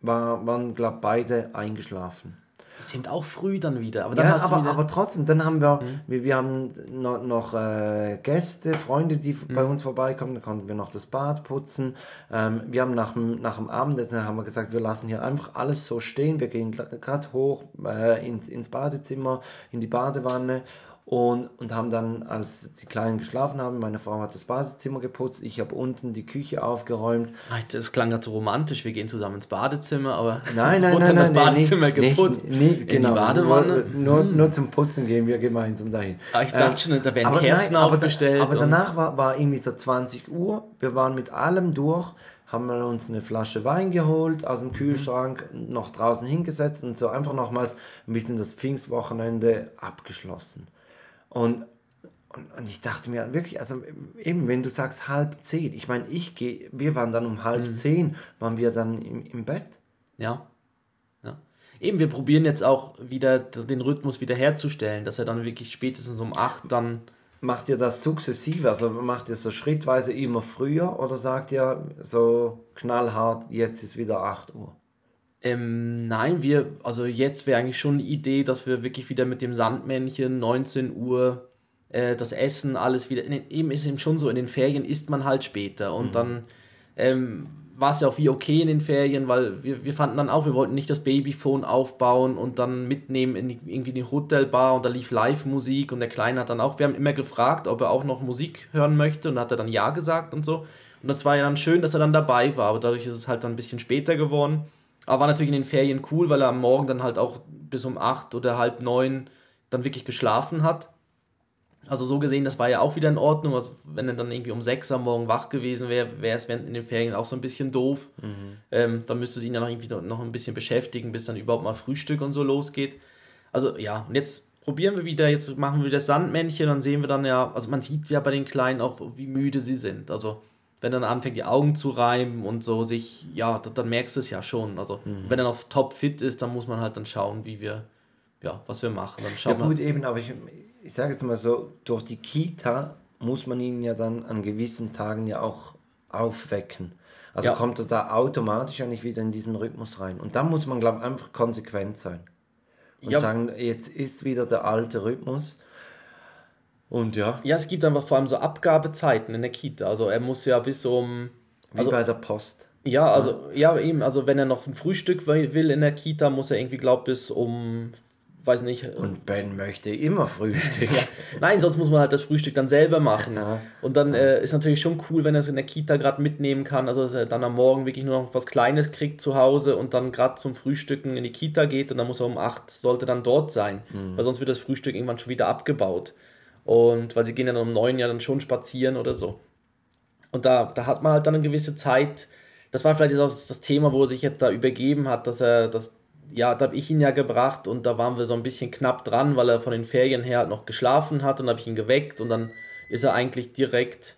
war, waren, glaube beide eingeschlafen. Sind auch früh dann wieder. Aber dann ja, hast aber, du wieder, aber trotzdem, dann haben wir, wir, wir haben noch, noch äh, Gäste, Freunde, die bei uns vorbeikommen, dann konnten wir noch das Bad putzen. Ähm, wir haben nach dem, nach dem Abendessen haben wir gesagt, wir lassen hier einfach alles so stehen. Wir gehen gerade hoch äh, ins, ins Badezimmer, in die Badewanne und, und haben dann, als die Kleinen geschlafen haben, meine Frau hat das Badezimmer geputzt, ich habe unten die Küche aufgeräumt. Das klang gerade so romantisch, wir gehen zusammen ins Badezimmer, aber Nein, nein, nein, dann das nein, Badezimmer nee, geputzt. Nee, nee, in genau. die Badewanne. Nur, nur, nur zum Putzen gehen wir gemeinsam dahin. Ah, ich dachte schon, da werden aber Kerzen aber da- aufgestellt Aber und- danach war, war irgendwie so 20 Uhr. Wir waren mit allem durch, haben wir uns eine Flasche Wein geholt aus dem Kühlschrank, noch draußen hingesetzt und so einfach nochmals ein bisschen das Pfingstwochenende abgeschlossen. Und, und, und ich dachte mir wirklich, also eben, wenn du sagst halb zehn, ich meine, ich gehe, wir waren dann um halb zehn, waren wir dann im, im Bett. Ja. ja. Eben, wir probieren jetzt auch wieder den Rhythmus wieder herzustellen, dass er dann wirklich spätestens um 8 dann. Macht ihr das sukzessive? Also macht ihr so schrittweise immer früher oder sagt ihr so knallhart, jetzt ist wieder 8 Uhr? Ähm, nein, wir, also jetzt wäre eigentlich schon die Idee, dass wir wirklich wieder mit dem Sandmännchen 19 Uhr äh, das Essen, alles wieder. In den, eben ist eben schon so, in den Ferien isst man halt später und dann ähm, war es ja auch wie okay in den Ferien, weil wir, wir fanden dann auch, wir wollten nicht das Babyphone aufbauen und dann mitnehmen in die, irgendwie die Hotelbar und da lief Live-Musik und der Kleine hat dann auch, wir haben immer gefragt, ob er auch noch Musik hören möchte und dann hat er dann Ja gesagt und so. Und das war ja dann schön, dass er dann dabei war, aber dadurch ist es halt dann ein bisschen später geworden. Aber war natürlich in den Ferien cool, weil er am Morgen dann halt auch bis um acht oder halb neun dann wirklich geschlafen hat. Also so gesehen, das war ja auch wieder in Ordnung. Also wenn er dann irgendwie um sechs am Morgen wach gewesen wäre, wäre es während in den Ferien auch so ein bisschen doof. Ähm, dann müsste es ihn ja noch irgendwie noch ein bisschen beschäftigen, bis dann überhaupt mal Frühstück und so losgeht. Also ja, und jetzt probieren wir wieder, jetzt machen wir das Sandmännchen, dann sehen wir dann ja, also man sieht ja bei den Kleinen auch, wie müde sie sind. Also wenn er dann anfängt, die Augen zu reiben und so sich, ja, dann, dann merkst du es ja schon. Also wenn er noch top fit ist, dann muss man halt dann schauen, wie wir, ja, was wir machen. Dann Ja schauen gut, wir. eben, aber ich, ich sage jetzt mal so, durch die Kita muss man ihn ja dann an gewissen Tagen ja auch aufwecken. Also Ja. kommt er da automatisch eigentlich wieder in diesen Rhythmus rein. Und da muss man, glaube ich, einfach konsequent sein. Und Ja. sagen, jetzt ist wieder der alte Rhythmus. Und ja, Ja, es gibt einfach vor allem so Abgabezeiten in der Kita. Also er muss ja bis um. wie Also, bei der Post. ja, also, ja, eben, also wenn er noch ein Frühstück will in der Kita, muss er irgendwie, glaub bis um, weiß nicht. Und Ben möchte immer Frühstück. Nein, sonst muss man halt das Frühstück dann selber machen. Ja. Und dann äh, ist natürlich schon cool, wenn er es in der Kita gerade mitnehmen kann. Also, dass er dann am Morgen wirklich nur noch was Kleines kriegt zu Hause und dann gerade zum Frühstücken in die Kita geht und dann muss er um 8 sollte dann dort sein. Weil sonst wird das Frühstück irgendwann schon wieder abgebaut. Und weil sie gehen dann um 9 ja dann schon spazieren oder so. Und da, da hat man halt dann eine gewisse Zeit. Das war vielleicht das, das Thema, wo er sich jetzt da übergeben hat, dass er das, ja, da habe ich ihn ja gebracht und da waren wir so ein bisschen knapp dran, weil er von den Ferien her halt noch geschlafen hat und habe ich ihn geweckt und dann ist er eigentlich direkt,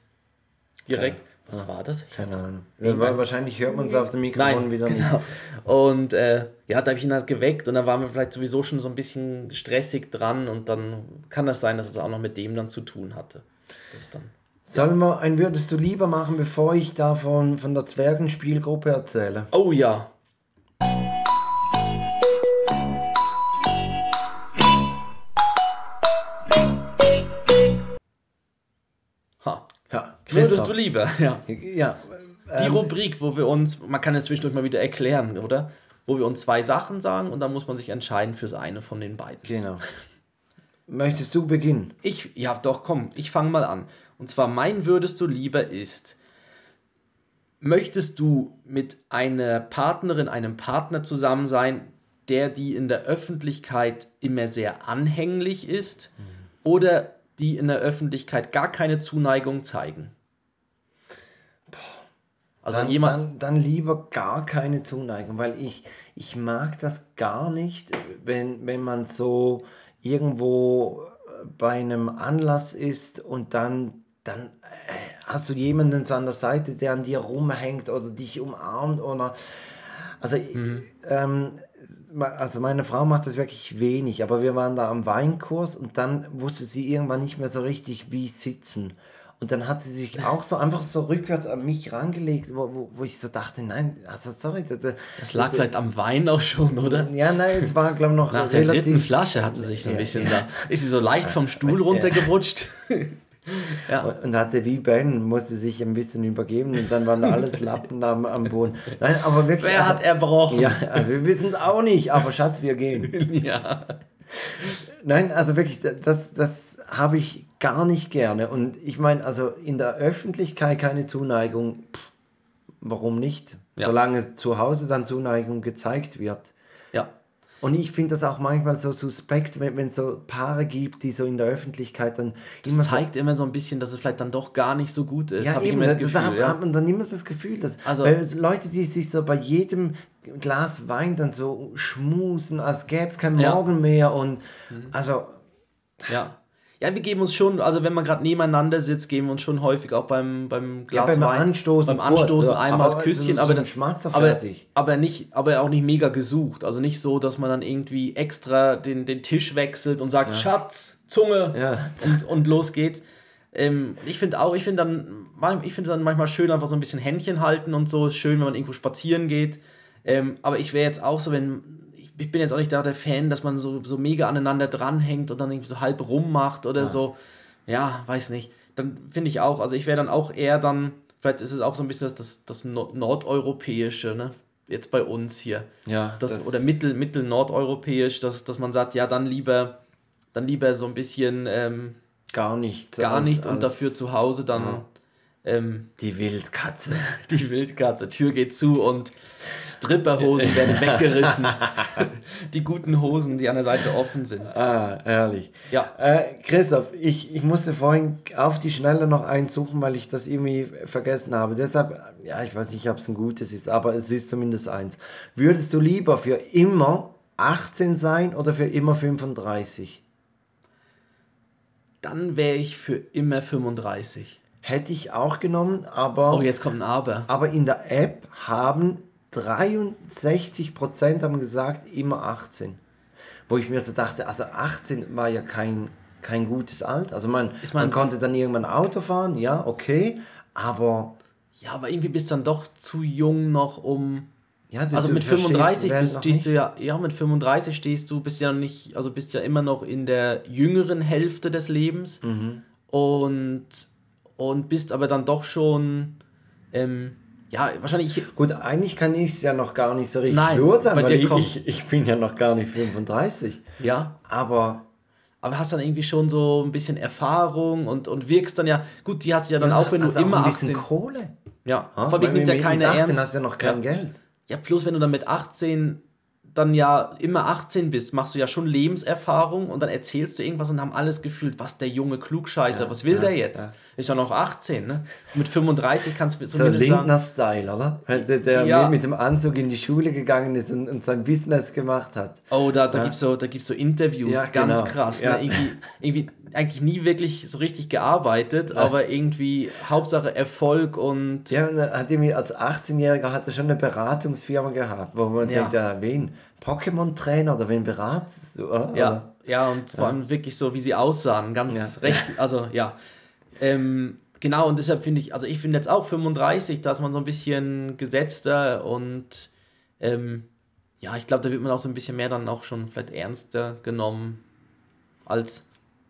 direkt, was war das? Ich Keine Ahnung. Ja, wahrscheinlich hört man es auf dem Mikrofon Nein, wieder nicht. genau. Und äh, ja, da habe ich ihn halt geweckt und dann waren wir vielleicht sowieso schon so ein bisschen stressig dran und dann kann das sein, dass es auch noch mit dem dann zu tun hatte. Das dann Sollen wir ein Würdest du lieber machen, bevor ich davon von der Zwergenspielgruppe erzähle? Oh ja. Würdest du lieber, ja. Ja, Die ähm, Rubrik, wo wir uns, man kann es zwischendurch mal wieder erklären, oder? Wo wir uns zwei Sachen sagen und dann muss man sich entscheiden fürs eine von den beiden. genau. Möchtest du beginnen? Ich, ja doch, komm, ich fange mal an. Und zwar mein würdest du lieber ist, möchtest du mit einer Partnerin, einem Partner zusammen sein, der die in der Öffentlichkeit immer sehr anhänglich ist oder die in der Öffentlichkeit gar keine Zuneigung zeigen? Also Dann, jemand, dann, dann lieber gar keine Zuneigung, weil ich, ich mag das gar nicht, wenn, wenn man so irgendwo äh, bei einem Anlass ist und dann, dann äh, hast du jemanden so an der Seite, der an dir rumhängt oder dich umarmt oder also, ähm, ma- also meine Frau macht das wirklich wenig, aber wir waren da am Weinkurs und dann wusste sie irgendwann nicht mehr so richtig, wie sitzen. Und dann hat sie sich auch so einfach so rückwärts an mich rangelegt, wo, wo, wo ich so dachte, nein, also sorry. Das, das lag vielleicht am Wein auch schon, oder? Ja, nein, es war, glaube ich, noch Nach der dritten Flasche hat sie sich so ein bisschen ja. da, ist sie so leicht vom Stuhl runtergerutscht. ja. Und hatte wie Ben, musste sich ein bisschen übergeben und dann waren alles Lappen am, am Boden. Nein, aber wirklich. Wer also, hat erbrochen? Ja, also wir wissen es auch nicht, aber Schatz, wir gehen. ja. Nein, also wirklich, das, das habe ich gar nicht gerne. Und ich meine, also in der Öffentlichkeit keine Zuneigung, pff, warum nicht? Ja. Solange zu Hause dann Zuneigung gezeigt wird. Ja. Und ich finde das auch manchmal so suspekt, wenn es so Paare gibt, die so in der Öffentlichkeit dann. Das immer zeigt so, immer so ein bisschen, dass es vielleicht dann doch gar nicht so gut ist. Ja, eben, das, Gefühl, das hat, ja. hat, man dann immer das Gefühl, dass also, Leute, die sich so bei jedem Glas Wein dann so schmusen, als gäbe es kein Morgen ja. mehr und mhm. also. Ja. Ja, wir geben uns schon, also wenn man gerade nebeneinander sitzt, geben wir uns schon häufig auch beim, beim Glas ja, beim Wein, Anstoßen, beim Anstoßen kurz, einmal das Küsschen, so aber, dann, aber, aber, nicht, aber auch nicht mega gesucht. Also nicht so, dass man dann irgendwie extra den, den Tisch wechselt und sagt, ja. Schatz, Zunge ja. und, und los geht's. Ähm, ich finde auch, ich finde dann, ich finde dann manchmal schön, einfach so ein bisschen Händchen halten und so. Ist schön, wenn man irgendwo spazieren geht. Ähm, aber ich wäre jetzt auch so, wenn ich bin jetzt auch nicht da der Fan, dass man so, so mega aneinander dranhängt und dann irgendwie so halb rummacht oder ja. so. Ja, weiß nicht. Dann finde ich auch, also ich wäre dann auch eher dann, vielleicht ist es auch so ein bisschen das, das, das nordeuropäische, ne? Jetzt bei uns hier. Ja. Das, das oder mittel, mittel nordeuropäisch, dass, dass man sagt, ja, dann lieber, dann lieber so ein bisschen ähm, gar nicht. Gar als, nicht und dafür zu Hause dann. Ja. Ähm, die Wildkatze. Die Wildkatze. Tür geht zu und Stripperhosen werden weggerissen. die guten Hosen, die an der Seite offen sind. Ah, ehrlich. Ja. Äh, Christoph, ich, ich musste vorhin auf die Schnelle noch eins suchen, weil ich das irgendwie vergessen habe. Deshalb, ja, ich weiß nicht, ob es ein gutes ist, aber es ist zumindest eins. Würdest du lieber für immer 18 sein oder für immer 35? Dann wäre ich für immer 35. Hätte ich auch genommen, aber. Oh, jetzt kommt ein Aber. Aber in der App haben 63% haben gesagt, immer 18. Wo ich mir so dachte, also 18 war ja kein, kein gutes Alter. Also man, man, man konnte dann irgendwann Auto fahren, ja, okay, aber... Ja, aber irgendwie bist du dann doch zu jung noch, um... Ja, du, also du mit 35 bist, stehst du ja, ja, mit 35 stehst du, bist ja nicht, also bist ja immer noch in der jüngeren Hälfte des Lebens mhm. und, und bist aber dann doch schon, ähm, ja, wahrscheinlich. Gut, eigentlich kann ich es ja noch gar nicht so richtig Nein, beurteilen, weil ich, ich, ich, bin ja noch gar nicht 35. Ja. Aber. Aber hast dann irgendwie schon so ein bisschen Erfahrung und, und wirkst dann ja. Gut, die hast du ja dann ja, auch, wenn du immer. Auch ein bisschen 18, Kohle. Ja, ha? vor allem nimmt ja keine mit 18 ernst. hast du ja noch kein ja. Geld. Ja, plus wenn du dann mit 18 dann ja immer 18 bist, machst du ja schon Lebenserfahrung und dann erzählst du irgendwas und haben alles gefühlt, was der junge Klugscheißer, ja, was will ja, der jetzt? Ja. Ist ja noch 18, ne? Mit 35 kannst du so Lindner-Style, oder? Der, der ja. mit dem Anzug in die Schule gegangen ist und, und sein Business gemacht hat. Oh, da, da ja. gibt es so, so Interviews, ganz genau. krass. Ne? Irgendwie, irgendwie eigentlich nie wirklich so richtig gearbeitet, aber irgendwie Hauptsache Erfolg und. Ja, und hat irgendwie als 18-Jähriger hat er schon eine Beratungsfirma gehabt, wo man denkt, ja, wen? Pokémon-Trainer oder wen beratest du? Oder? Ja, ja, und vor allem wirklich so, wie sie aussahen, ganz recht, also ja. Ähm, genau, und deshalb finde ich, also ich finde jetzt auch 35, dass man so ein bisschen gesetzter und ähm, ja, ich glaube, da wird man auch so ein bisschen mehr dann auch schon vielleicht ernster genommen als.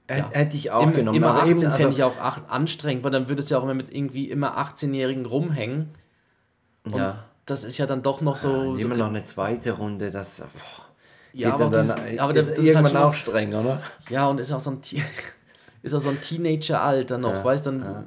Ja. Hätte ich auch Im, genommen. Immer 18 also, fände ich auch anstrengend, weil dann würde es ja auch immer mit irgendwie immer 18-Jährigen rumhängen. Und ja. Das ist ja dann doch noch so. Ja, immer noch eine zweite Runde, das. Boah, ja, aber, dann, das, aber das, das irgendwann ist halt auch streng, oder? Ja, und ist auch so ein ist auch so ein Teenager-Alter noch, ja, weißt dann. Ja.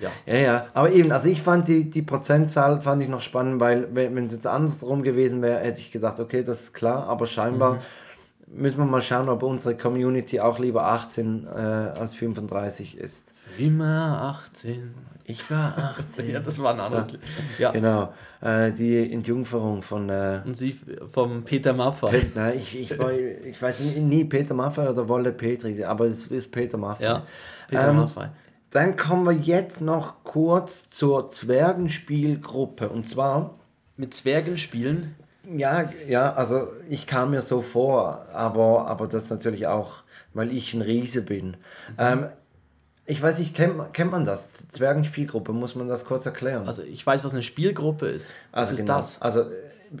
Ja. ja, ja, aber eben, also ich fand die, die Prozentzahl fand ich noch spannend, weil wenn es jetzt andersrum gewesen wäre, hätte ich gedacht, okay, das ist klar, aber scheinbar mhm. müssen wir mal schauen, ob unsere Community auch lieber 18 äh, als 35 ist. Immer 18. Ich war 18. ja, das war ein anderes Lied. Ja. Genau. Äh, die Entjungferung von. Äh, Und sie vom Peter Maffay. Pe nein, ich, ich, ich weiß nie, nie Peter Maffay oder Wolle Petri, aber es ist Peter Maffay. Ja, Peter ähm, Maffay. Dann kommen wir jetzt noch kurz zur Zwergenspielgruppe. Und zwar. Mit Zwergenspielen? Ja, ja, also ich kam mir so vor, aber, aber das natürlich auch, weil ich ein Riese bin. Mhm. Ähm, Ich weiß nicht, kennt, kennt man das? Zwergenspielgruppe, muss man das kurz erklären? Also ich weiß, was eine Spielgruppe ist. Was Also ist genau. das? Also äh,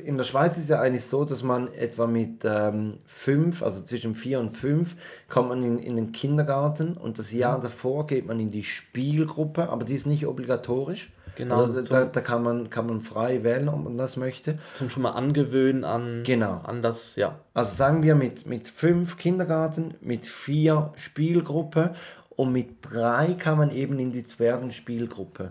in der Schweiz ist ja eigentlich so, dass man etwa mit ähm, fünf, also zwischen vier und fünf, kommt man in, in den Kindergarten und das Mhm. Jahr davor geht man in die Spielgruppe, aber die ist nicht obligatorisch. Genau, Also da, da kann man, kann man frei wählen, ob man das möchte. Zum schon mal angewöhnen an, Genau. an das, ja. Also sagen wir mit, mit fünf Kindergarten, mit vier Spielgruppe und mit drei kann man eben in die Zwergenspielgruppe.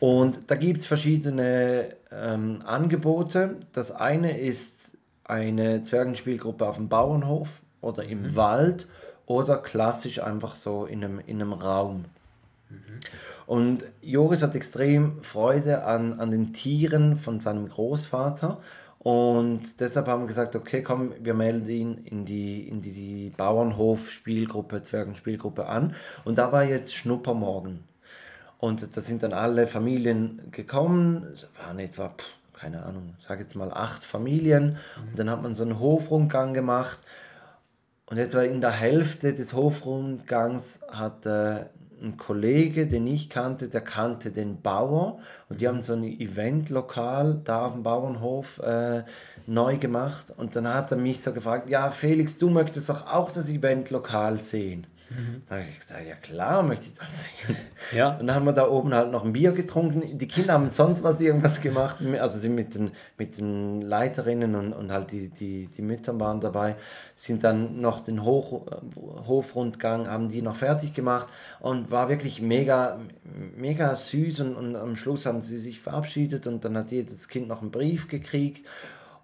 Und da gibt es verschiedene ähm, Angebote. Das eine ist eine Zwergenspielgruppe auf dem Bauernhof oder im Wald oder klassisch einfach so in einem, in einem Raum. Und Joris hat extrem Freude an, an den Tieren von seinem Großvater. Und deshalb haben wir gesagt, okay, komm, wir melden ihn in die, in die, die Bauernhof-Spielgruppe, Zwergenspielgruppe an. Und da war jetzt Schnuppermorgen. Und da sind dann alle Familien gekommen. Es waren etwa, pff, keine Ahnung, sag jetzt mal acht Familien. Und dann hat man so einen Hofrundgang gemacht. Und etwa in der Hälfte des Hofrundgangs hat äh, ein Kollege, den ich kannte, der kannte den Bauer. Und die haben so ein Eventlokal da auf dem Bauernhof äh, neu gemacht. Und dann hat er mich so gefragt, ja Felix, du möchtest doch auch das Eventlokal sehen. Da habe ich gesagt, ja klar möchte ich das sehen. Ja. Und dann haben wir da oben halt noch ein Bier getrunken. Die Kinder haben sonst was irgendwas gemacht. Also sind mit den, mit den Leiterinnen und, und halt die, die, die Mütter waren dabei, sind dann noch den Hoch, Hofrundgang, haben die noch fertig gemacht und war wirklich mega, mega süß. Und, und am Schluss haben sie sich verabschiedet und dann hat jedes Kind noch einen Brief gekriegt.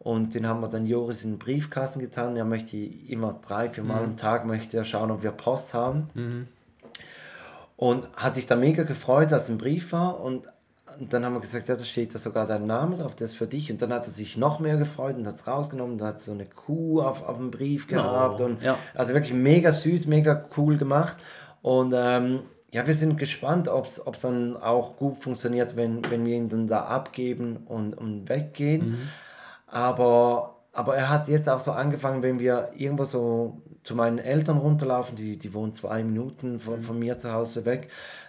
Und den haben wir dann Joris in den Briefkasten getan. Er möchte immer drei, vier Mal am Tag möchte er schauen, ob wir Post haben. Und hat sich da mega gefreut, als ein Brief war. Und dann haben wir gesagt, ja, da steht da sogar dein Name drauf, der ist für dich. Und dann hat er sich noch mehr gefreut und hat es rausgenommen. Dann hat so eine Kuh auf, auf dem Brief gehabt. und ja. Also wirklich mega süß, mega cool gemacht. Und ähm, ja, wir sind gespannt, ob es dann auch gut funktioniert, wenn, wenn wir ihn dann da abgeben und, und weggehen. Aber, aber er hat jetzt auch so angefangen, wenn wir irgendwo so zu meinen Eltern runterlaufen, die, die wohnen zwei Minuten von, von mir zu Hause weg,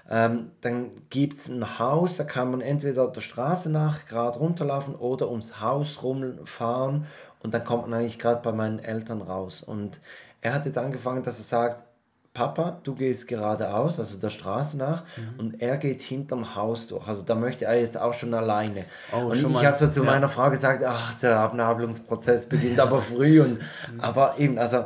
ähm, dann gibt es ein Haus, da kann man entweder der Straße nach gerade runterlaufen oder ums Haus rumfahren und dann kommt man eigentlich gerade bei meinen Eltern raus. Und er hat jetzt angefangen, dass er sagt, Papa, du gehst geradeaus, also der Straße nach, Mhm. und er geht hinterm Haus durch. Also da möchte er jetzt auch schon alleine. Oh, und schon ich habe so zu ja. meiner Frau gesagt, ach, der Abnabelungsprozess beginnt aber früh. Und, Mhm. aber eben, also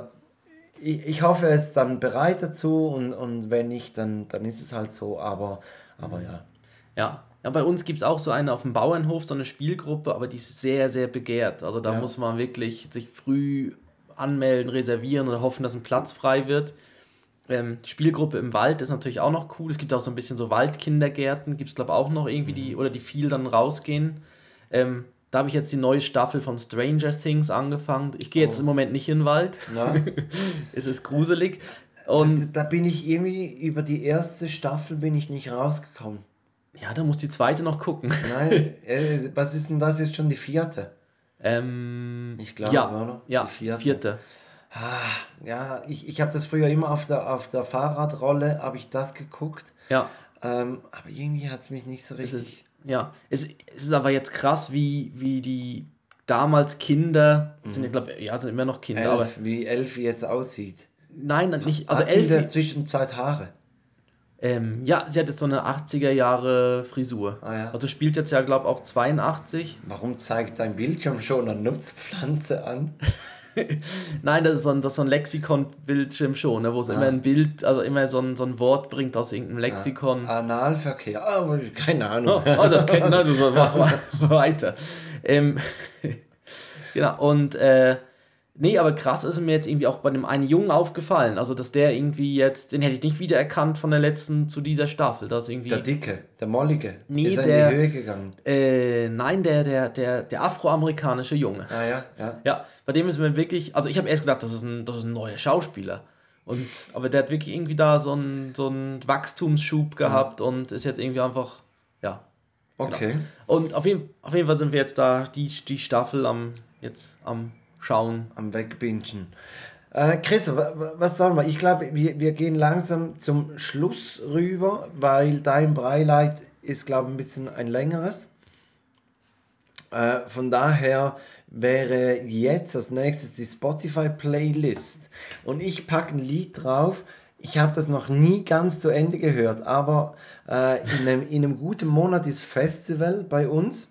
ich, ich hoffe, er ist dann bereit dazu und, und wenn nicht, dann, dann ist es halt so. Aber, aber Mhm. ja. Ja. Ja, bei uns gibt es auch so eine auf dem Bauernhof, so eine Spielgruppe, aber die ist sehr, sehr begehrt. Also da Ja. muss man wirklich sich früh anmelden, reservieren und hoffen, dass ein Platz frei wird. Ähm, Spielgruppe im Wald ist natürlich auch noch cool. Es gibt auch so ein bisschen so Waldkindergärten, gibt es glaube auch noch irgendwie, die, oder die viel dann rausgehen. Ähm, da habe ich jetzt die neue Staffel von Stranger Things angefangen. Ich gehe jetzt im Moment nicht in den Wald. Ja. es ist gruselig. Und da bin ich irgendwie über die erste Staffel bin ich nicht rausgekommen. ja, da muss die zweite noch gucken. Nein, äh, was ist denn das jetzt schon die vierte? Ähm, Ich glaube, ja, oder? Ja, Die vierte. vierte. Ja, ich, ich habe das früher immer auf der, auf der Fahrradrolle, habe ich das geguckt. Ja, Ähm, aber irgendwie hat es mich nicht so es ist, richtig. ja. Es, es ist aber jetzt krass, wie, wie die damals Kinder, sind ja, glaube ja, sind immer noch Kinder, aber Elf, wie Elfie jetzt aussieht. nein, nicht, also hat sie in der Zwischenzeit Haare? ähm, ja, sie hat jetzt so eine 80er Jahre Frisur. Ah, ja. Also spielt jetzt ja, glaube ich, auch 82. Warum zeigt dein Bildschirm schon eine Nutzpflanze an? Nein, das ist so ein, das ist so ein Lexikon-Bildschirm schon, ne, wo es immer ein Bild, also immer so ein, so ein Wort bringt aus irgendeinem Lexikon. Analverkehr. Ah, keine Oh, Ahnung. oh, das kennt man, du mach mal weiter. Ähm, genau, und äh, nee, aber krass ist mir jetzt irgendwie auch bei dem einen Jungen aufgefallen, also dass der irgendwie jetzt, den hätte ich nicht wiedererkannt von der letzten zu dieser Staffel, das irgendwie, Der Dicke, der Mollige. Nee, ist er der- in die Höhe gegangen. äh, nein, der, der, der, der afroamerikanische Junge. Ah ja, ja. Ja, bei dem ist mir wirklich, also ich habe erst gedacht, das ist ein, das ist ein neuer Schauspieler. Und, aber der hat wirklich irgendwie da so einen, so einen Wachstumsschub gehabt und ist jetzt irgendwie einfach, ja, Okay. Und auf jeden, auf jeden Fall sind wir jetzt da, die, die Staffel am, jetzt am Schauen. Am Wegbingen. Äh, Chris, was sollen wir? Ich glaube, wir, wir gehen langsam zum Schluss rüber, weil dein Breileid ist, glaube ich, ein bisschen ein längeres. Äh, von daher wäre jetzt als nächstes die Spotify-Playlist. Und ich packe ein Lied drauf. Ich habe das noch nie ganz zu Ende gehört, aber äh, in, einem, in einem guten Monat ist Festival bei uns.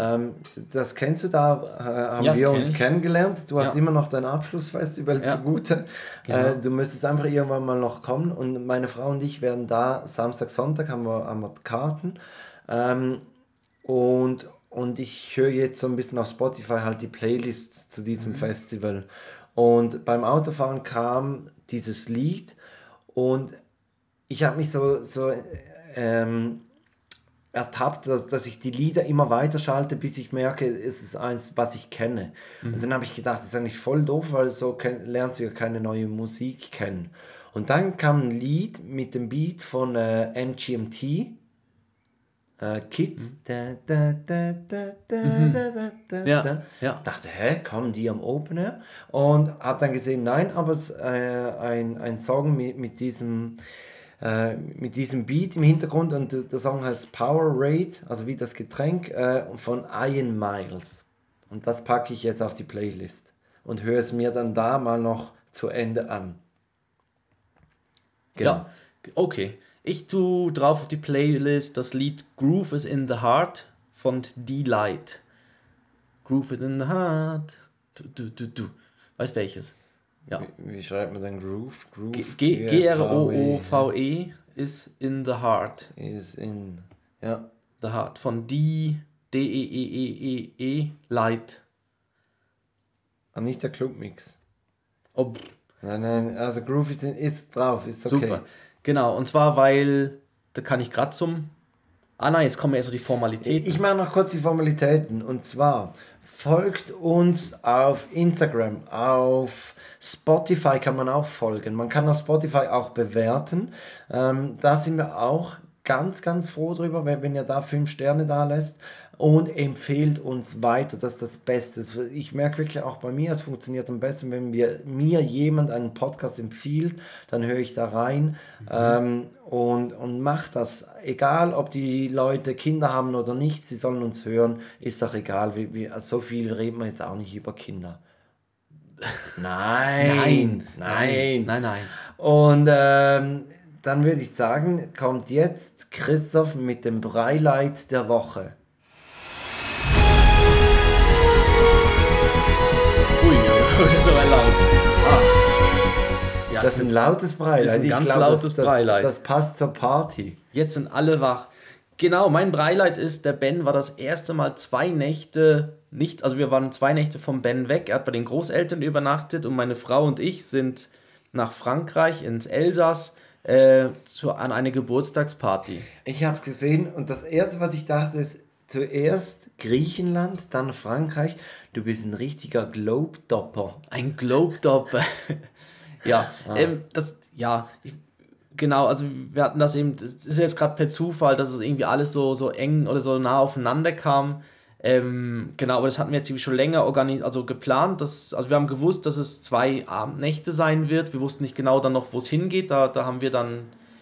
Ähm, das kennst du, da äh, haben ja, wir uns ich. kennengelernt. Du hast ja. immer noch dein Abschlussfestival ja. zugute. Genau. Äh, du müsstest einfach irgendwann mal noch kommen und meine Frau und ich werden da Samstag, Sonntag haben wir, haben wir Karten. Ähm, und, und ich höre jetzt so ein bisschen auf Spotify halt die Playlist zu diesem mhm. Festival. Und beim Autofahren kam dieses Lied und ich habe mich so, so ähm, ertappt, dass, dass ich die Lieder immer weiter schalte, bis ich merke, es ist eins, was ich kenne. Mhm. Und dann habe ich gedacht, das ist eigentlich voll doof, weil so lernst du ja keine neue Musik kennen. Und dann kam ein Lied mit dem Beat von äh, MGMT, äh, Kids. Da, da, da, da, mhm. da, da, da, ja, ja. Dachte, hä, kommen die am Opener? Und habe dann gesehen, nein, aber es äh, ein, ein Song mit, mit diesem äh, mit diesem Beat im Hintergrund und der Song heißt Power Raid, also wie das Getränk äh, von Iron Miles. Und das packe ich jetzt auf die Playlist und höre es mir dann da mal noch zu Ende an. Genau. Ja, okay. Ich tue drauf auf die Playlist das Lied Groove is in the Heart von D-Light. Groove is in the Heart. Du, du, du, du. Weißt welches? Ja. Wie, wie schreibt man denn Groove? Groove G-R-O-O-V-E ist in the heart. Ist in, ja. The heart. Von D, D-E-E-E-E, -E, Light. Aber nicht der Clubmix. Ob. Nein, nein, also Groove ist, ist drauf, ist okay. Super. Genau, und zwar, weil, da kann ich gerade zum Ah nein, jetzt kommen erst so die Formalitäten. Ich mache noch kurz die Formalitäten. Und zwar folgt uns auf Instagram, auf Spotify kann man auch folgen. Man kann auf Spotify auch bewerten. Ähm, da sind wir auch ganz, ganz froh drüber, wenn, wenn ihr da fünf Sterne da lässt und empfehlt uns weiter. Das ist das Beste. Ich merke wirklich auch bei mir, es funktioniert am besten, wenn wir, mir jemand einen Podcast empfiehlt, dann höre ich da rein mhm. ähm, und, und macht das. Egal, ob die Leute Kinder haben oder nicht, sie sollen uns hören, ist doch egal. Wie, wie, so viel reden wir jetzt auch nicht über Kinder. Nein, nein, nein, nein, nein. Und ähm, dann würde ich sagen, kommt jetzt Christoph mit dem Breileit der Woche. Das ist aber laut. Ah. Ja, das ist ein lautes ist ein ganz glaub, lautes das. Das, das passt zur Party. Jetzt sind alle wach. Genau, mein Breileid ist, der Ben war das erste Mal zwei Nächte nicht, also wir waren zwei Nächte vom Ben weg. Er hat bei den Großeltern übernachtet und meine Frau und ich sind nach Frankreich ins Elsass äh, zu, an eine Geburtstagsparty. Ich habe es gesehen und das erste, was ich dachte, ist zuerst Griechenland, dann Frankreich. Du bist ein richtiger Globe-Dopper. Ein Globe-Dopper. ja, ah. ähm, das, ja, ich, Genau, also wir hatten das eben, das ist jetzt gerade per Zufall, dass es irgendwie alles so, so eng oder so nah aufeinander kam. Ähm, genau, aber das hatten wir jetzt schon länger organisiert, also geplant. Dass, also wir haben gewusst, dass es zwei Abendnächte sein wird. Wir wussten nicht genau dann noch, wo es hingeht. Da, da haben wir dann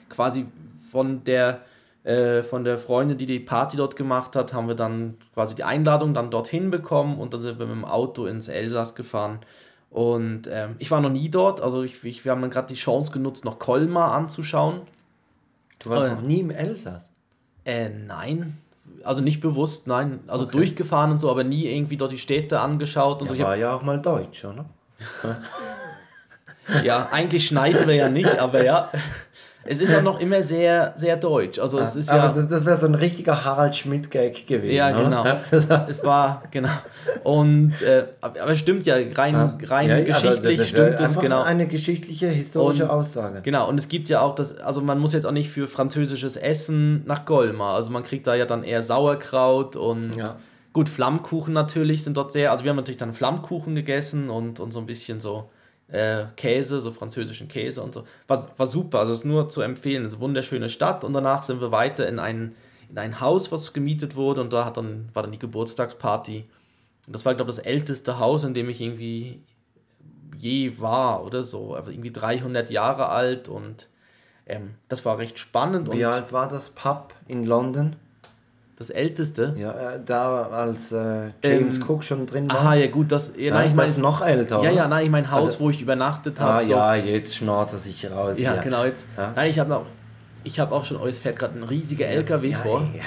quasi von der, äh, von der Freundin, die die Party dort gemacht hat, haben wir dann quasi die Einladung dann dorthin bekommen und dann sind wir mit dem Auto ins Elsass gefahren. Und ähm, ich war noch nie dort, also ich, ich, wir haben dann gerade die Chance genutzt, noch Colmar anzuschauen. Du warst äh, noch nie im Elsass? Äh, nein. Also nicht bewusst, nein. Also okay. durchgefahren und so, aber nie irgendwie dort die Städte angeschaut und ja, so. War ja auch mal Deutsch, oder? ja, eigentlich schneiden wir ja nicht, aber ja. Es ist auch noch immer sehr, sehr deutsch. Also es ist ja, das, das wäre so ein richtiger Harald Schmidt-Gag gewesen. Ja, genau. es war, genau. Und, äh, aber es stimmt ja, rein, rein ja, geschichtlich das, das stimmt es, genau. eine geschichtliche, historische und, Aussage. Genau, und es gibt ja auch das, also man muss jetzt auch nicht für französisches Essen nach Golma. Also man kriegt da ja dann eher Sauerkraut und ja. gut, Flammkuchen natürlich sind dort sehr, also wir haben natürlich dann Flammkuchen gegessen und, und so ein bisschen so äh, Käse, so französischen Käse und so. War, war super, also ist nur zu empfehlen. Es ist eine wunderschöne Stadt und danach sind wir weiter in ein, in ein Haus, was gemietet wurde und da hat dann, war dann die Geburtstagsparty. Und das war, glaube ich, das älteste Haus, in dem ich irgendwie je war oder so. Also irgendwie 300 Jahre alt und ähm, das war recht spannend. Wie alt war das Pub in London? Das älteste? Ja, äh, da als äh, James Ähm, Cook schon drin war. Aha, ja gut, das, ja, Nein, ich meine, das ist noch älter. ja, ja, nein, ich mein Haus, Also- wo ich übernachtet habe. Ah so. ja, jetzt schnarrt er sich raus. Ja, genau jetzt. Ja. Nein, ich habe ich habe auch schon, oh, es fährt gerade ein riesiger LKW vor, Ja.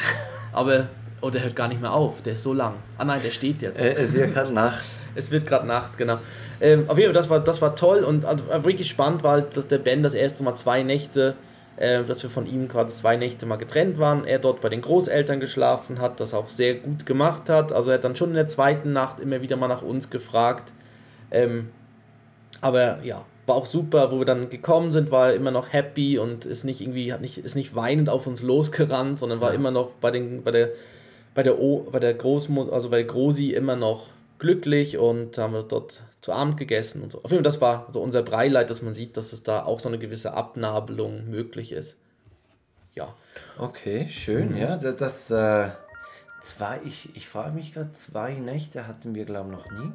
aber, oh, der hört gar nicht mehr auf, der ist so lang. Ah nein, der steht jetzt. Äh, es wird gerade Nacht. Es wird gerade Nacht, genau. Ähm, auf jeden Fall, das war, das war toll und also, wirklich spannend war halt, dass der Ben das erste Mal zwei Nächte, äh, dass wir von ihm quasi zwei Nächte mal getrennt waren. Er dort bei den Großeltern geschlafen hat, das auch sehr gut gemacht hat. Also er hat dann schon in der zweiten Nacht immer wieder mal nach uns gefragt. Ähm, aber ja, war auch super, wo wir dann gekommen sind, war er immer noch happy und ist nicht irgendwie, hat nicht, ist nicht weinend auf uns losgerannt, sondern war Ja. immer noch bei den, bei der, bei der o, bei der Großmutter, also bei der Grosi immer noch glücklich und haben wir dort zu Abend gegessen und so. Auf jeden Fall, das war so unser Breileid, dass man sieht, dass es da auch so eine gewisse Abnabelung möglich ist. Ja. Okay, Mhm. schön, ja. Das, das äh, zwei, ich, ich frage mich gerade, zwei Nächte hatten wir, glaube ich, noch nie.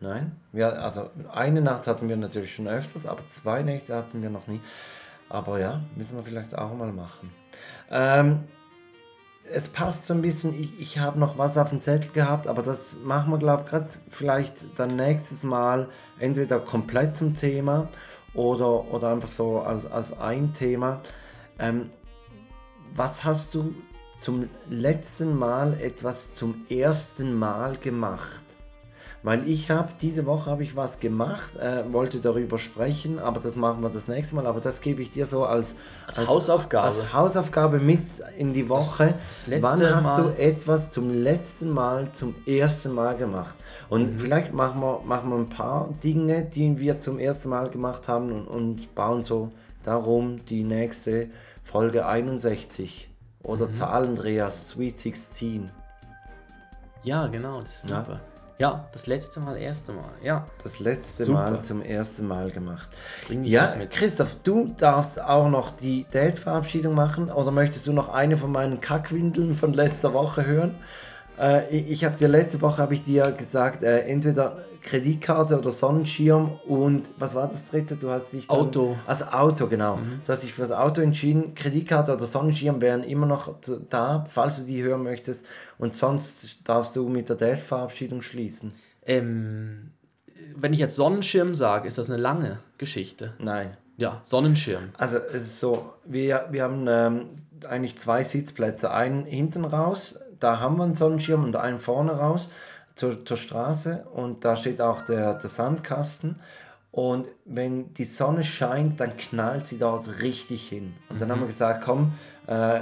Nein? Ja, also eine Nacht hatten wir natürlich schon öfters, aber zwei Nächte hatten wir noch nie. Aber ja, müssen wir vielleicht auch mal machen. Ähm, es passt so ein bisschen, ich, ich habe noch was auf dem Zettel gehabt, aber das machen wir, glaube ich, gerade vielleicht dann nächstes Mal entweder komplett zum Thema oder, oder einfach so als, als ein Thema. Ähm, was hast du zum letzten Mal etwas zum ersten Mal gemacht? Weil ich habe, diese Woche habe ich was gemacht, äh, wollte darüber sprechen, aber das machen wir das nächste Mal. Aber das gebe ich dir so als, Als Hausaufgabe. als Hausaufgabe mit in die Woche. das letzte Wann hast Mal- du etwas zum letzten Mal, zum ersten Mal gemacht? Und Mhm. vielleicht machen wir, machen wir ein paar Dinge, die wir zum ersten Mal gemacht haben und, und bauen so darum die nächste Folge 61 oder Mhm. Zahlendreher Sweet 16. Ja, genau, das ist Ja. super. Ja, das letzte Mal, erste Mal. Ja, Das letzte Super. Mal zum ersten Mal gemacht. bring ich Ja, das mit. Christoph, du darfst auch noch die Date-Verabschiedung machen oder möchtest du noch eine von meinen Kackwindeln von letzter Woche hören? Äh, ich ich habe dir letzte Woche habe ich dir gesagt, äh, entweder Kreditkarte oder Sonnenschirm und was war das dritte? Du hast dich dann, Auto. Also Auto, genau. Du hast dich für das Auto entschieden. Kreditkarte oder Sonnenschirm wären immer noch da, falls du die hören möchtest. Und sonst darfst du mit der Date-Verabschiedung schließen. Ähm, wenn ich jetzt Sonnenschirm sage, ist das eine lange Geschichte. Nein. Ja, Sonnenschirm. Also es ist so, wir, wir haben ähm, eigentlich zwei Sitzplätze. Einen hinten raus, da haben wir einen Sonnenschirm und einen vorne raus zur, zur Straße und da steht auch der, der Sandkasten. Und wenn die Sonne scheint, dann knallt sie dort richtig hin. Und dann haben wir gesagt, komm, äh,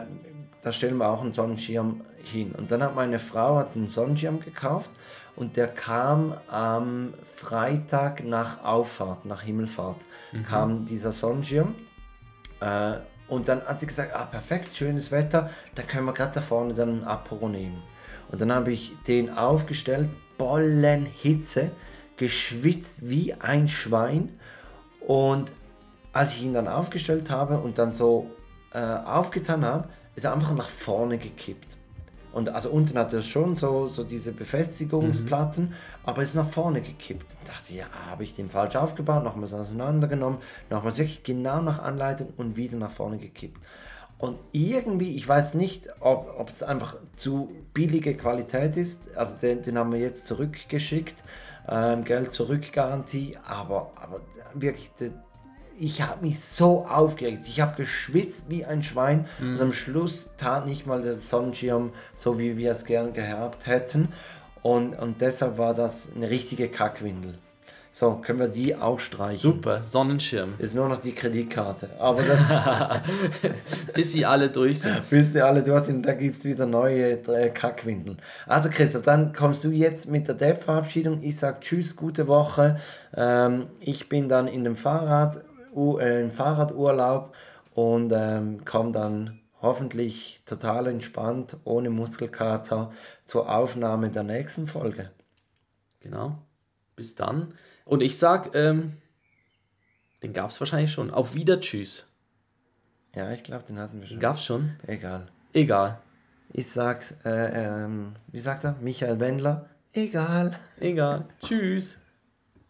da stellen wir auch einen Sonnenschirm hin. Und dann hat meine Frau hat einen Sonnenschirm gekauft und der kam am Freitag nach Auffahrt, nach Himmelfahrt, kam dieser Sonnenschirm. Äh, und dann hat sie gesagt, ah perfekt, schönes Wetter, da können wir gerade da vorne dann einen Apero nehmen. Und dann habe ich den aufgestellt, Bollen Hitze, geschwitzt wie ein Schwein. Und als ich ihn dann aufgestellt habe und dann so äh, aufgetan habe, ist er einfach nach vorne gekippt. Und also unten hat er schon so, so diese Befestigungsplatten, aber ist nach vorne gekippt. Ich dachte, ja, habe ich den falsch aufgebaut, nochmals auseinandergenommen, nochmals wirklich genau nach Anleitung und wieder nach vorne gekippt. Und irgendwie, ich weiß nicht, ob, es einfach zu billige Qualität ist, also den, den haben wir jetzt zurückgeschickt, ähm, Geld zurück Garantie, aber, aber wirklich, der, ich habe mich so aufgeregt. Ich habe geschwitzt wie ein Schwein und am Schluss tat nicht mal der Sonnenschirm so, wie wir es gern gehabt hätten. Und, und deshalb war das eine richtige Kackwindel. So, können wir die auch streichen. Super, Sonnenschirm. Ist nur noch die Kreditkarte. Aber das Bis sie alle durch sind. wisst ihr alle, du hast, da gibt es wieder neue Kackwindeln. Also Christoph, dann kommst du jetzt mit der Dev-Verabschiedung. Ich sage Tschüss, gute Woche. Ähm, ich bin dann in dem Fahrrad, uh, im Fahrradurlaub und ähm, komme dann hoffentlich total entspannt, ohne Muskelkater, zur Aufnahme der nächsten Folge. Genau. Bis dann. Und ich sag, ähm, den gab es wahrscheinlich schon. Auf Wieder, tschüss. Ja, ich glaube, den hatten wir schon. Gab's schon? Egal. Egal. Ich sag's, äh, ähm, wie sagt er? Michael Wendler. Egal. Egal. Tschüss.